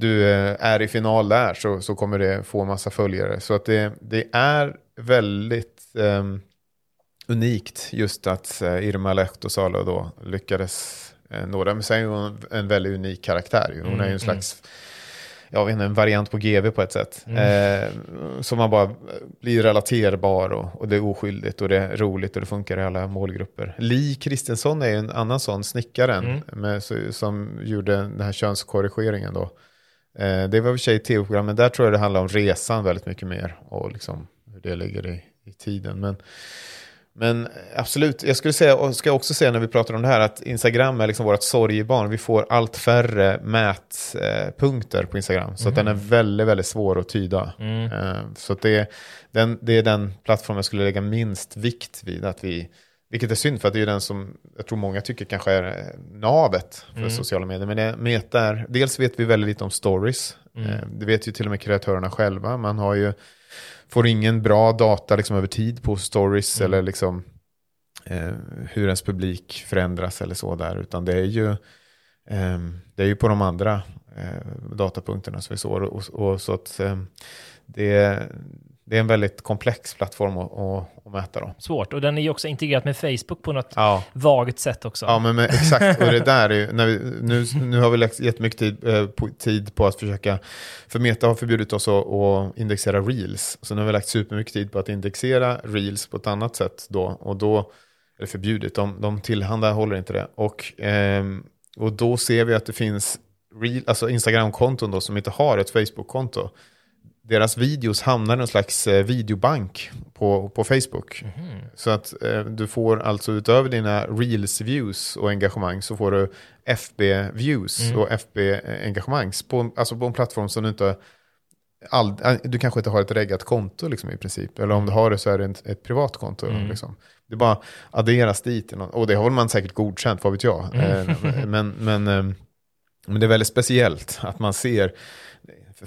du eh, är i final där så, så kommer det få massa följare. Så att det, det är väldigt ehm, unikt just att eh, Irma Lehtosalo då lyckades eh, nå det. Men sen är hon en väldigt unik karaktär. Hon är ju en slags jag vet inte, en variant på GV på ett sätt. Eh, så man bara blir relaterbar och, och det är oskyldigt och det är roligt och det funkar i alla målgrupper. Li Kristensson är en annan sån, snickaren, med, så, som gjorde den här könskorrigeringen då. Eh, det var i och för sig tv-program, men där tror jag det handlar om resan väldigt mycket mer och liksom hur det ligger i, i tiden. Men, men absolut, jag skulle säga, och ska också säga när vi pratar om det här, att Instagram är liksom vårt sorgebarn. Vi får allt färre mätpunkter på Instagram, så att den är väldigt, väldigt svår att tyda. Eh, Så att det, den, det är den plattform jag skulle lägga minst vikt vid, att vi vilket är synd för att det är den som jag tror många tycker kanske är eh, navet för sociala medier. Men det, Meta är, dels vet vi väldigt lite om stories. Eh, Det vet ju till och med kreatörerna själva. Man har ju, får ingen bra data liksom över tid på stories eller liksom eh, hur ens publik förändras eller så där. Utan det är ju, eh, det är ju på de andra eh, datapunkterna som vi såg. Och, och, så att eh, det, det är en väldigt komplex plattform att, att, att mäta då. Svårt. Och den är ju också integrerad med Facebook på något Ja. vagt sätt också. Ja, men, men exakt. Och det där är ju, när vi, nu, nu har vi lagt jättemycket tid, eh, på, tid på att försöka, för Meta har förbjudit oss att, att indexera reels. Så nu har vi lagt supermycket tid på att indexera reels på ett annat sätt då. Och då, eller förbjudit, de, de tillhandahåller inte det. Och, ehm, och då ser vi att det finns reel, alltså Instagram-konton då som inte har ett Facebook-konto. Deras videos hamnar i någon slags eh, videobank på, på Facebook. Så att eh, du får alltså utöver dina reels-views och engagemang så får du FB-views och FB-engagemang på, alltså på en plattform som du inte all, äh, du kanske inte har ett reggat konto liksom, i princip. Eller om du har det så är det ett, ett privat konto. Liksom. Det bara adderas dit. Och det har väl man säkert godkänt, vad vet jag. Eh, Men, men, eh, men det är väldigt speciellt att man ser,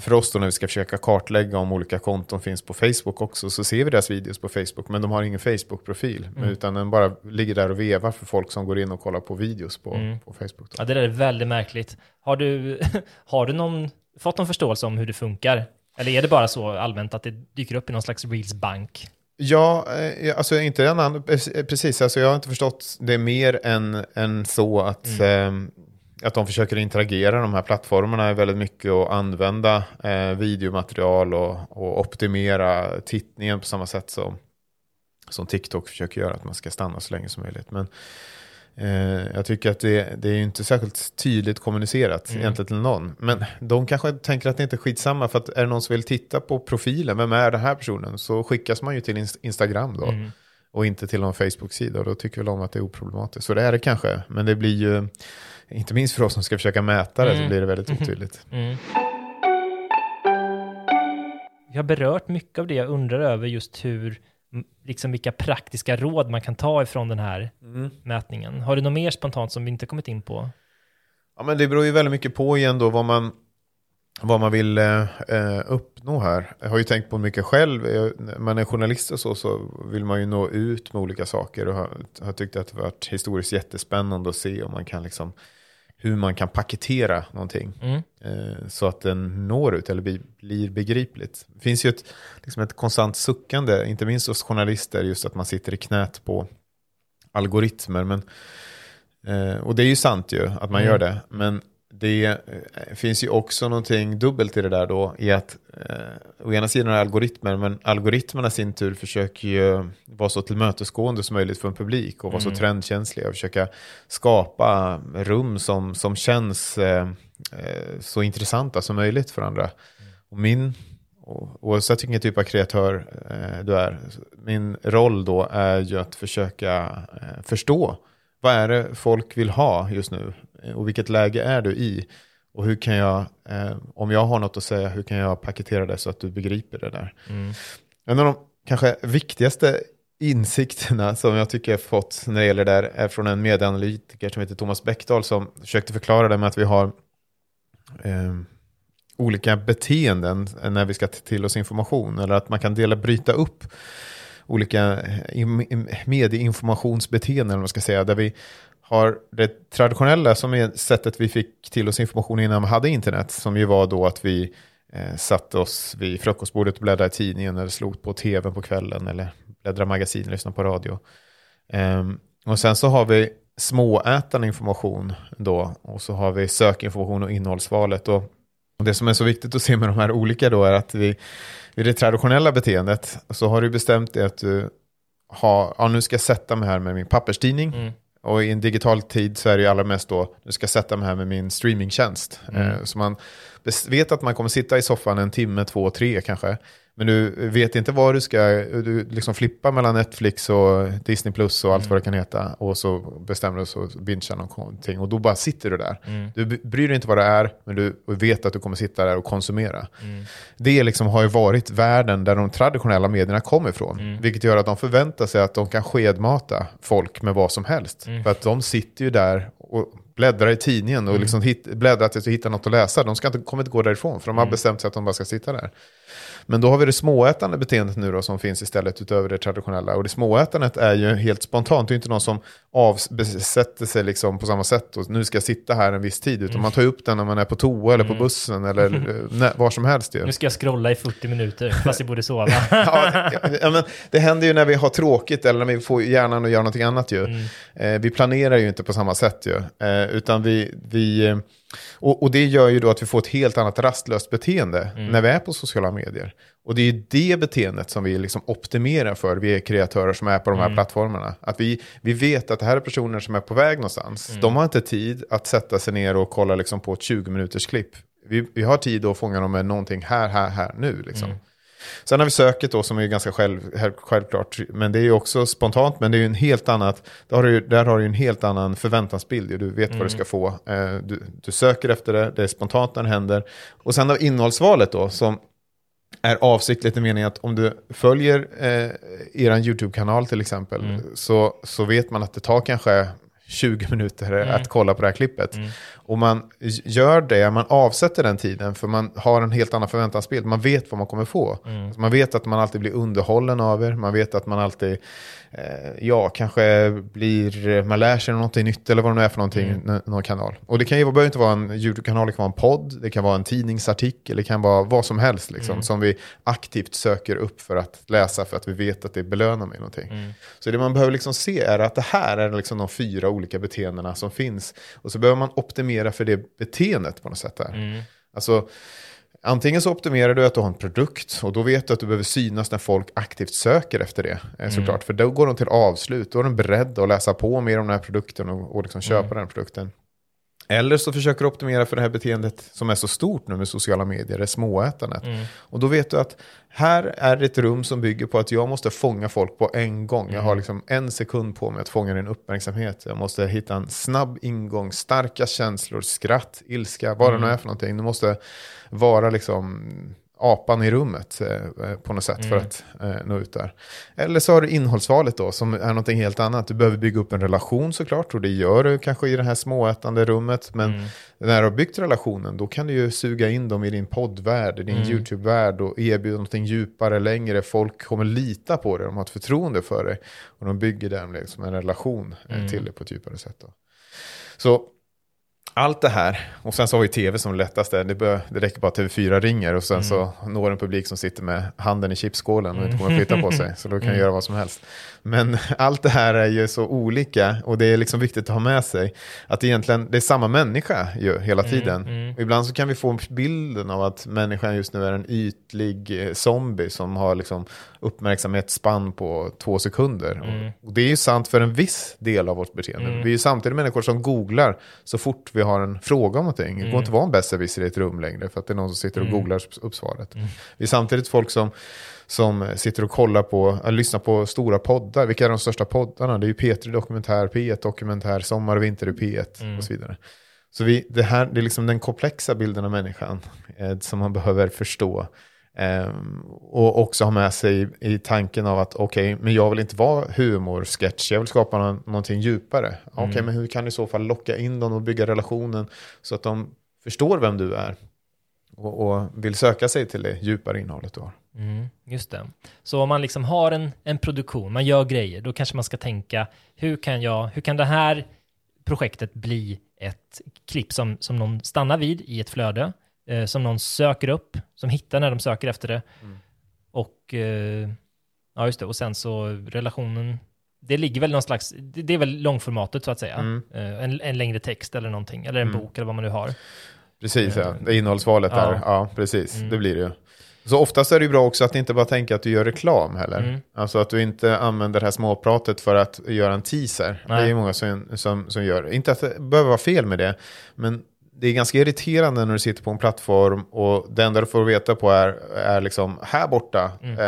för oss då när vi ska försöka kartlägga om olika konton finns på Facebook också, så ser vi deras videos på Facebook, men de har ingen Facebook-profil. Utan den bara ligger där och vevar för folk som går in och kollar på videos på, på Facebook. Då. Ja, det där är väldigt märkligt. Har du, har du någon, fått någon förståelse om hur det funkar? Eller är det bara så allmänt att det dyker upp i någon slags reelsbank? Ja, eh, alltså inte en annan, precis, alltså jag har inte förstått det mer än, än så att, eh, att de försöker interagera, de här plattformarna är väldigt mycket att använda eh, videomaterial och, och optimera tittningen på samma sätt som, som TikTok försöker göra, att man ska stanna så länge som möjligt. Men eh, jag tycker att det, det är inte särskilt tydligt kommunicerat egentligen till någon. Men de kanske tänker att det inte är skitsamma, för att är det någon som vill titta på profilen, vem är den här personen, så skickas man ju till Inst- Instagram då. Och inte till någon Facebook-sida, och då tycker väl de att det är oproblematiskt. Så det är det kanske, men det blir ju, inte minst för oss som ska försöka mäta det, så blir det väldigt otydligt. Vi har berört mycket av det jag undrar över just hur, liksom vilka praktiska råd man kan ta ifrån den här mätningen. Har du något mer spontant som vi inte kommit in på? Ja, men det beror ju väldigt mycket på igen då vad man, vad man vill eh, eh, uppnå här. Jag har ju tänkt på mycket själv. Jag, man är journalist och så, så vill man ju nå ut med olika saker. Och har, har tyckt att det varit historiskt jättespännande att se om man kan liksom, hur man kan paketera någonting. Eh, så att den når ut eller blir, blir begripligt. Det finns ju ett, liksom ett konstant suckande, inte minst hos journalister, just att man sitter i knät på algoritmer. Men Eh, och det är ju sant ju att man gör det. Men det finns ju också någonting dubbelt i det där då. I att eh, å ena sidan är det algoritmer, men algoritmerna i sin tur försöker ju vara så tillmötesgående som möjligt för en publik och vara så trendkänsliga och försöka skapa rum som, som känns eh, eh, så intressanta som möjligt för andra. Och min, oavsett vilken typ av kreatör eh, du är, min roll då är ju att försöka eh, förstå vad är det folk vill ha just nu? Eh, Och vilket läge är du i? Och hur kan jag, eh, om jag har något att säga, hur kan jag paketera det så att du begriper det där? En av de kanske viktigaste insikterna som jag tycker jag fått när det gäller det där är från en medieanalytiker som heter Thomas Bäckdahl som försökte förklara det med att vi har eh, olika beteenden när vi ska till oss information. Eller att man kan dela, bryta upp olika im- medieinformationsbeteenden, vad man ska säga, där vi har det traditionella som är sättet vi fick till oss information innan vi hade internet, som ju var då att vi eh, satte oss vid frukostbordet och bläddrade i tidningen eller slog på tv på kvällen eller bläddrade magasin och lyssnade på radio. Ehm, och sen så har vi småätande information då och så har vi sökinformation och innehållsvalet. Och Och det som är så viktigt att se med de här olika då är att vi, vid det traditionella beteendet så har du bestämt dig att du har, ja nu ska jag sätta mig här med min papperstidning. Mm. Och i en digital tid så är det ju allra mest då, nu ska jag sätta mig här med min streamingtjänst. Mm. Eh, så man vet att man kommer sitta i soffan en timme, två, tre kanske. Men du vet inte vad du ska, du liksom flippar mellan Netflix och Disney Plus och allt vad det kan heta. Och så bestämmer du så bingear någonting och då bara sitter du där. Du b- bryr dig inte vad det är, men du vet att du kommer sitta där och konsumera. Det liksom har ju varit världen där de traditionella medierna kommer ifrån. Vilket gör att de förväntar sig att de kan skedmata folk med vad som helst. För att de sitter ju där och bläddrar i tidningen och liksom hit, bläddrar tills du hittar något att läsa. De ska inte, kommer inte gå därifrån, för de har bestämt sig att de bara ska sitta där. Men då har vi det småätande beteendet nu då som finns istället utöver det traditionella. Och det småätandet är ju helt spontant. Det är inte någon som avsätter sig liksom på samma sätt och nu ska jag sitta här en viss tid. Utan man tar upp den när man är på toa eller på bussen eller när, var som helst. Ju. Nu ska jag scrolla i 40 minuter fast jag borde sova. ja, ja, men det händer ju när vi har tråkigt eller när vi får hjärnan att göra någonting annat ju. Eh, vi planerar ju inte på samma sätt ju. Eh, utan vi, vi eh, och, och det gör ju då att vi får ett helt annat rastlöst beteende när vi är på sociala medier. Och det är ju det beteendet som vi liksom optimerar för, vi är kreatörer som är på de här plattformarna. Att vi, vi vet att det här är personer som är på väg någonstans. De har inte tid att sätta sig ner och kolla liksom på ett 20 minuters klipp. Vi, vi har tid att fånga dem med någonting här, här, här, nu. Liksom. Sen har vi söket då som är ganska själv, självklart, men det är ju också spontant, men det är ju en helt annat, där har du, där har du en helt annan förväntansbild, du vet vad du ska få, Eh, du, du söker efter det, det är spontant när det händer. Och sen har vi innehållsvalet då, som är avsiktligt i meningen att om du följer eh, er YouTube-kanal till exempel, så, så vet man att det tar kanske 20 minuter att kolla på det här klippet. Och man gör det, man avsätter den tiden för man har en helt annan förväntansbild. Man vet vad man kommer få. Så man vet att man alltid blir underhållen av er. Man vet att man alltid, eh, ja, kanske blir, man lär sig någonting nytt eller vad det nu är för någonting, n- någon kanal. Och det kan ju, behöver inte vara en YouTube-kanal, det kan vara en podd, det kan vara en tidningsartikel, det kan vara vad som helst liksom, som vi aktivt söker upp för att läsa för att vi vet att det belönar med någonting. Så det man behöver liksom se är att det här är liksom de fyra olika beteendena som finns. Och så behöver man optimera för det beteendet på något sätt. Där. Alltså, Antingen så optimerar du att du har en produkt och då vet du att du behöver synas när folk aktivt söker efter det. eh, Såklart, för då går de till avslut, då är de beredda att läsa på mer om den här produkten och, och liksom köpa den produkten. Eller så försöker du optimera för det här beteendet som är så stort nu med sociala medier, det småätandet. Och då vet du att här är ett rum som bygger på att jag måste fånga folk på en gång. Jag har liksom en sekund på mig att fånga din uppmärksamhet. Jag måste hitta en snabb ingång, starka känslor, skratt, ilska, vad det nu är för någonting. Du måste vara liksom apan i rummet eh, på något sätt för att eh, nå ut där. Eller så har du innehållsvalet då som är någonting helt annat. Du behöver bygga upp en relation såklart och det gör du kanske i det här småätande rummet. Men när du har byggt relationen då kan du ju suga in dem i din poddvärld, i din YouTube-värld och erbjuda någonting djupare, längre. Folk kommer lita på dig, de har ett förtroende för dig och de bygger därmed liksom en relation eh, till dig på ett djupare sätt. Då. Så allt det här, och sen så har vi tv som lättaste, det, bör, det räcker bara att TV4 ringer och sen så når en publik som sitter med handen i chipsskålen och inte kommer att flytta på sig, så då kan jag göra vad som helst. Men allt det här är ju så olika och det är liksom viktigt att ha med sig att egentligen, det är samma människa ju hela tiden. Och ibland så kan vi få bilden av att människan just nu är en ytlig eh, zombie som har liksom uppmärksamhetsspann på två sekunder. Och, och det är ju sant för en viss del av vårt beteende. Vi är ju samtidigt människor som googlar så fort vi har en fråga om någonting. Det går inte att vara en besserwisser i ett rum längre för att det är någon som sitter och googlar upp svaret. Vi är samtidigt folk som, som sitter och kollar på, eller lyssnar på stora poddar. Vilka är de största poddarna? Det är ju P3 Dokumentär, P1 Dokumentär, Sommar och Vinter i P1 och så vidare. Så vi, det här det är liksom den komplexa bilden av människan eh, som man behöver förstå. Ehm, och också ha med sig i, tanken av att okej, men jag vill inte vara humorsketch, jag vill skapa någon, någonting djupare. Okej, men hur kan du i så fall locka in dem och bygga relationen så att de förstår vem du är och, och vill söka sig till det djupare innehållet du har. Mm, just det. Så om man liksom har en, en produktion, man gör grejer, då kanske man ska tänka, hur kan, jag, hur kan det här projektet bli ett klipp som, som någon stannar vid i ett flöde, eh, som någon söker upp, som hittar när de söker efter det. Och, eh, ja just det, och sen så relationen, det ligger väl någon slags, det, det är väl långformatet så att säga, Mm. eh, en, en längre text eller någonting, eller en Mm. bok eller vad man nu har. Precis, ja. det är innehållsvalet Ja. där. Ja, precis. Det blir det ju. Så oftast är det ju bra också att inte bara tänka att du gör reklam heller. Mm. Alltså att du inte använder det här småpratet för att göra en teaser. Nej. Det är ju många som, som, som gör. Inte att det behöver vara fel med det, men det är ganska irriterande när du sitter på en plattform och det enda du får veta på är, är liksom här borta Mm. eh,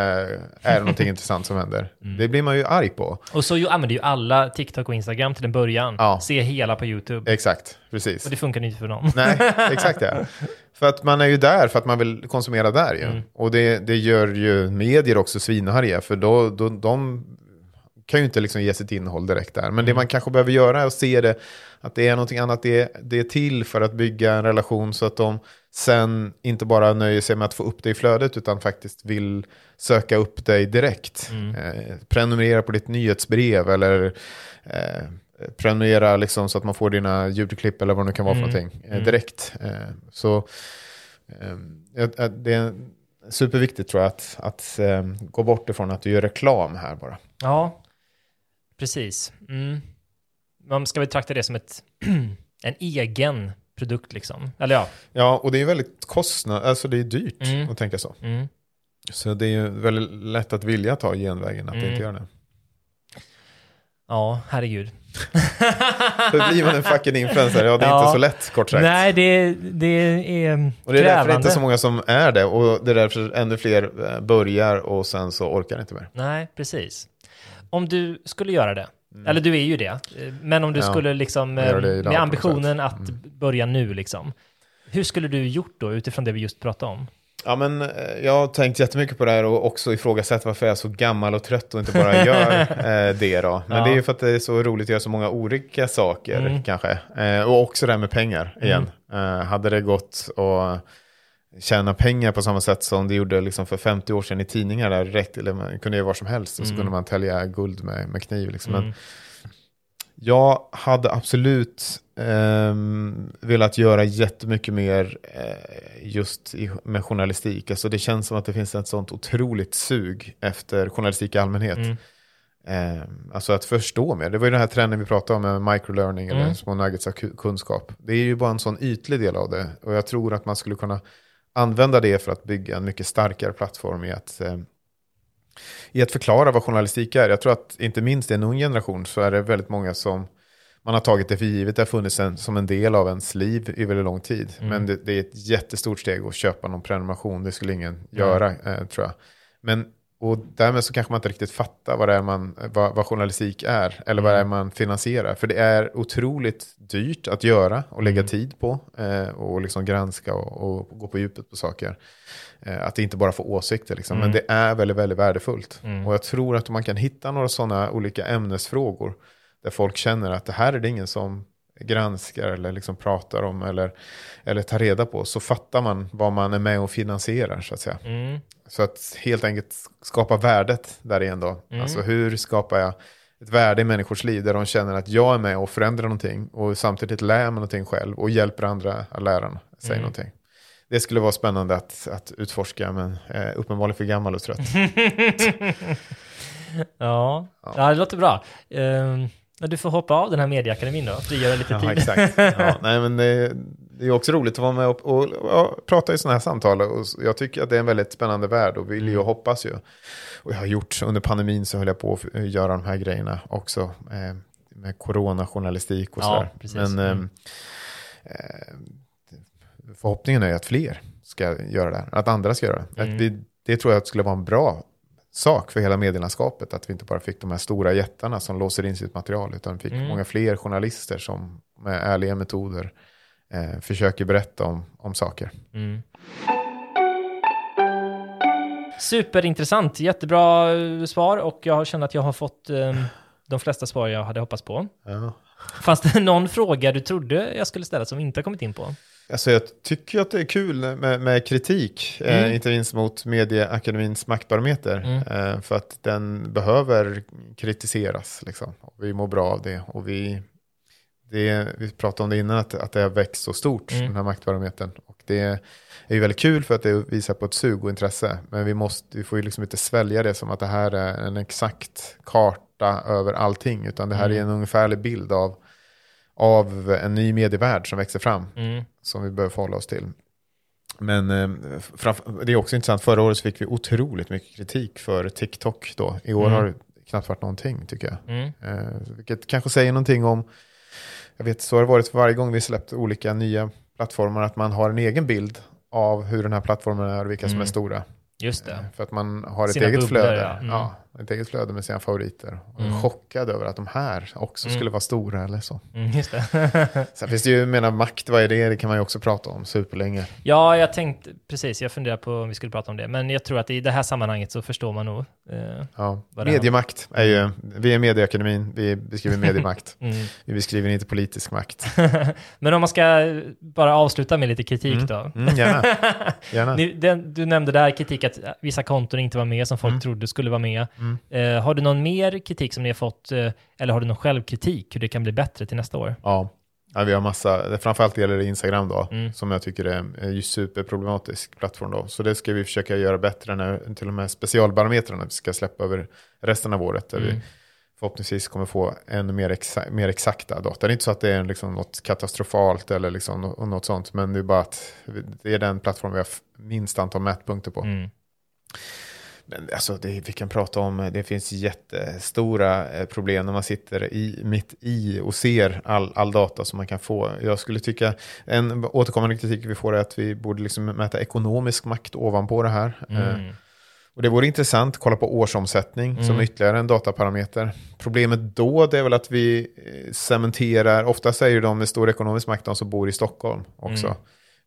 är det någonting intressant som händer. Det blir man ju arg på. Och så ju använder ju alla TikTok och Instagram till en början. Ja. Se hela på YouTube. Exakt, precis. Och det funkar inte för någon. Nej, exakt ja. För att man är ju där för att man vill konsumera där ju. Mm. Och det, det gör ju medier också svinarga, för då, då, de kan ju inte liksom ge sitt innehåll direkt där. Men det Mm. man kanske behöver göra är att se det, att det är någonting annat, det, det är till för att bygga en relation så att de sen inte bara nöjer sig med att få upp det i flödet utan faktiskt vill söka upp dig direkt. Mm. Eh, prenumerera på ditt nyhetsbrev eller eh, prenumerera liksom så att man får dina ljudklipp eller vad det nu kan vara Mm. för någonting eh, direkt. Eh, så eh, jag- det är superviktigt tror jag att, att eh, gå bort ifrån att du gör reklam här bara. Ja, precis. Mm. Man ska betrakta det som ett, en egen produkt liksom. Eller ja. Ja, och det är väldigt kostnad, alltså det är dyrt Mm. att tänka så. Mm. Så det är ju väldigt lätt att vilja ta genvägen, att Mm. inte göra det. Ja, herregud. För blir man en fucking influencer, ja det är Ja. inte så lätt kort sagt. Nej, det, det är Och det är därför det krävande. inte är så många som är det, och det är därför ännu fler eh, börjar och sen så orkar inte mer. Nej, precis. Om du skulle göra det, eller du är ju det, men om du Mm. Ja, skulle liksom, eh, med ambitionen sätt. Mm. att börja nu liksom, hur skulle du gjort då utifrån det vi just pratade om? Ja, men eh, jag har tänkt jättemycket på det här och också ifrågasatt varför jag är så gammal och trött och inte bara gör eh, det då. Men Ja. det är ju för att det är så roligt att göra så många olika saker Mm. kanske. Eh, och också det här med pengar igen. Eh, hade det gått att tjäna pengar på samma sätt som det gjorde liksom för 50 år sedan i tidningar där direkt, eller man kunde göra vad som helst och så Mm. kunde man tälja guld med, med kniv. Liksom. Mm. Men jag hade absolut ehm, velat göra jättemycket mer eh, just i, med journalistik. Alltså det känns som att det finns ett sånt otroligt sug efter journalistik i allmänhet. Mm. Ehm, alltså att förstå mer. Det var ju den här trenden vi pratade om med microlearning eller Mm. små nuggets av ku- kunskap. Det är ju bara en sån ytlig del av det. Och jag tror att man skulle kunna använda det för att bygga en mycket starkare plattform i att eh, i att förklara vad journalistik är. Jag tror att inte minst i en ung generation så är det väldigt många som man har tagit det för givet. Det har funnits en, som en del av ens liv i väldigt lång tid. Men det, det är ett jättestort steg att köpa någon prenumeration. Det skulle ingen göra, eh, tror jag. Men, och därmed så kanske man inte riktigt fattar vad, det är man, vad, vad journalistik är. Eller vad det är man finansierar. För det är otroligt dyrt att göra och lägga tid på. Eh, och liksom granska och, och gå på djupet på saker. Eh, att inte bara får åsikter. Liksom. Men det är väldigt, väldigt värdefullt. Och jag tror att om man kan hitta några sådana olika ämnesfrågor. Där folk känner att det här är det ingen som granskar eller liksom pratar om eller, eller tar reda på. Så fattar man vad man är med och finansierar så att säga. Mm. Så att helt enkelt skapa värdet där igen då. Alltså hur skapar jag ett värde i människors liv där de känner att jag är med och förändrar någonting och samtidigt lär mig någonting själv och hjälper andra att lära sig någonting. Det skulle vara spännande att, att utforska men eh, uppenbarligen för gammal och trött. Ja. ja, det låter bra. Men du får hoppa av den här medieakademin då, frigöra lite Ja, tid. exakt. Ja, nej, men det, det är också roligt att vara med och, och, och prata i sådana här samtal. Och jag tycker att det är en väldigt spännande värld och vill ju och hoppas ju. Och jag har gjort, under pandemin så höll jag på att f- göra de här grejerna också. Eh, med coronajournalistik och Ja, sådär. Men Mm. eh, eh, förhoppningen är ju att fler ska göra det. Att andra ska göra det. Mm. Vi, det tror jag skulle vara en bra sak för hela medielandskapet. Att vi inte bara fick de här stora jättarna som låser in sitt material. Utan vi fick Mm. många fler journalister som med ärliga metoder eh, försöker berätta om, om saker. Mm. Superintressant, jättebra eh, svar och jag känner att jag har fått eh, de flesta svar jag hade hoppats på. Ja. Fanns det någon fråga du trodde jag skulle ställa som vi inte har kommit in på? Alltså jag tycker att det är kul med, med kritik, eh, Mm. inte minst mot Medieakademins maktbarometer. Mm. Eh, för att den behöver kritiseras. Liksom. Vi mår bra av det. Och vi, det, vi pratade om det innan, att, att det har växt så stort, Mm. den här maktbarometern. Och det är ju väldigt kul för att det visar på ett sug och intresse. Men vi, måste, vi får ju liksom inte svälja det som att det här är en exakt karta över allting. Utan det här är en ungefärlig bild av av en ny medievärld som växer fram. Mm. Som vi behöver förhålla oss till. Men eh, det är också intressant, förra året fick vi otroligt mycket kritik för TikTok då. I år Mm. har det knappt varit någonting tycker jag. Mm. Eh, vilket kanske säger någonting om, jag vet så har det varit för varje gång vi släppt olika nya plattformar, att man har en egen bild av hur den här plattformen är och vilka som Mm. är stora. Just det. Eh, För att man har ett Sina eget bubblor, flöde. ja. Mm. Ja, ett eget flöde med sina favoriter. Mm. chockad över att de här också Mm. skulle vara stora eller så. Mm, just det. Sen finns det ju, menar makt, vad är det? Det kan man ju också prata om superlänge. ja, jag tänkte, precis, jag funderar på om vi skulle prata om det. Men jag tror att i det här sammanhanget så förstår man nog. Eh, Ja. Mediemakt är ju, vi är Medieakademin, vi beskriver mediemakt. mm. Vi beskriver inte politisk makt. Men om man ska bara avsluta med lite kritik Mm. då. Mm, gärna. gärna. Ni, den, du nämnde där kritik att vissa konton inte var med som folk Mm. trodde skulle vara med. Mm. Eh, har du någon mer kritik som ni har fått, eh, eller har du någon självkritik hur det kan bli bättre till nästa år? Ja. ja, vi har massa, framförallt gäller det Instagram då, Mm. som jag tycker är, ju superproblematisk plattform då. Så det ska vi försöka göra bättre när till och med specialbarometrarna vi ska släppa över resten av året. Där Mm. vi förhoppningsvis kommer få ännu mer, exa, mer exakta data. Det är inte så att det är liksom något katastrofalt eller liksom nå- något sånt, men det är bara att det är den plattform vi har minst antal mätpunkter på. Mm. Men alltså det, vi kan prata om, det finns jättestora eh, problem när man sitter i, mitt i och ser all, all data som man kan få. Jag skulle tycka, en återkommande kritik vi får är att vi borde liksom mäta ekonomisk makt ovanpå det här. Eh, Mm. och det vore intressant att kolla på årsomsättning som Mm. ytterligare en dataparameter. Problemet då det är väl att vi eh, cementerar, oftast är ju de med stor ekonomisk makt de som bor i Stockholm också. Mm.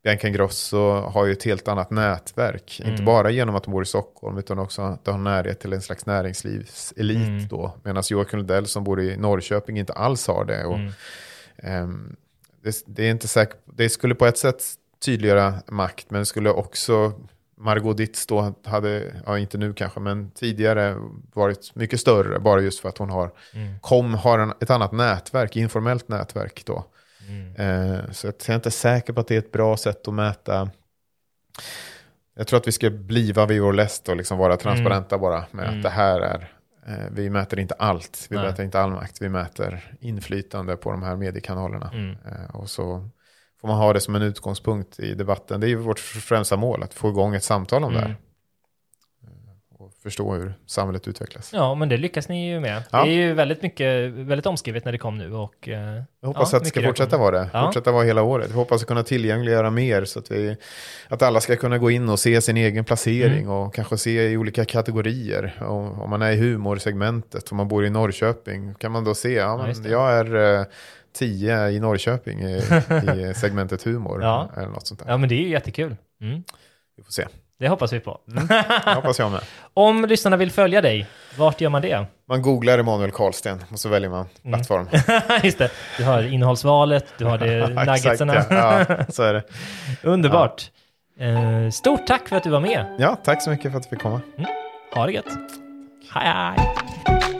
Bianca Ingrosso har ju ett helt annat nätverk. Mm. Inte bara genom att de bor i Stockholm utan också att de har närhet till en slags näringslivselit Mm. då. Medan Joakim Lundell som bor i Norrköping inte alls har det. Och, Mm. ehm, det, det, är inte säkert, det skulle på ett sätt tydliggöra makt men det skulle också Margot Ditz då hade, ja inte nu kanske, men tidigare varit mycket större bara just för att hon har, Mm. kom, har en, ett annat nätverk, informellt nätverk då. Mm. Eh, så jag är inte säker på att det är ett bra sätt att mäta. Jag tror att vi ska bli vad vi vår läst och liksom vara transparenta bara med Mm. att det här är, eh, vi mäter inte allt, vi Nej. mäter inte all makt, vi mäter inflytande på de här mediekanalerna. Mm. Eh, och så får man ha det som en utgångspunkt i debatten. Det är ju vårt främsta mål, att få igång ett samtal om det Mm. här. Förstå hur samhället utvecklas. Ja, men det lyckas ni ju med. Ja. Det är ju väldigt mycket, väldigt omskrivet när det kom nu och... eh, Jag hoppas ja, att det ska fortsätta vara det. Ja. Fortsätta vara hela året. Vi hoppas att kunna tillgängliggöra mer så att, vi, att alla ska kunna gå in och se sin egen placering Mm. och kanske se i olika kategorier. Och, om man är i humorsegmentet, om man bor i Norrköping, kan man då se, ja, men jag är eh, 10 i Norrköping i, i segmentet humor. Ja. Eller något sånt där. Ja, men det är ju jättekul. Mm. Vi får se. Det hoppas vi på. Det hoppas jag med. Om lyssnarna vill följa dig, vart gör man det? Man googlar Emanuel Karlsten och så väljer man Mm. plattform. Just det, du har innehållsvalet, du har det nuggetsarna. ja. ja, så är det. Underbart. Eh, stort tack för att du var med. Ja, tack så mycket för att du fick komma. Ha det gött. Hej hej.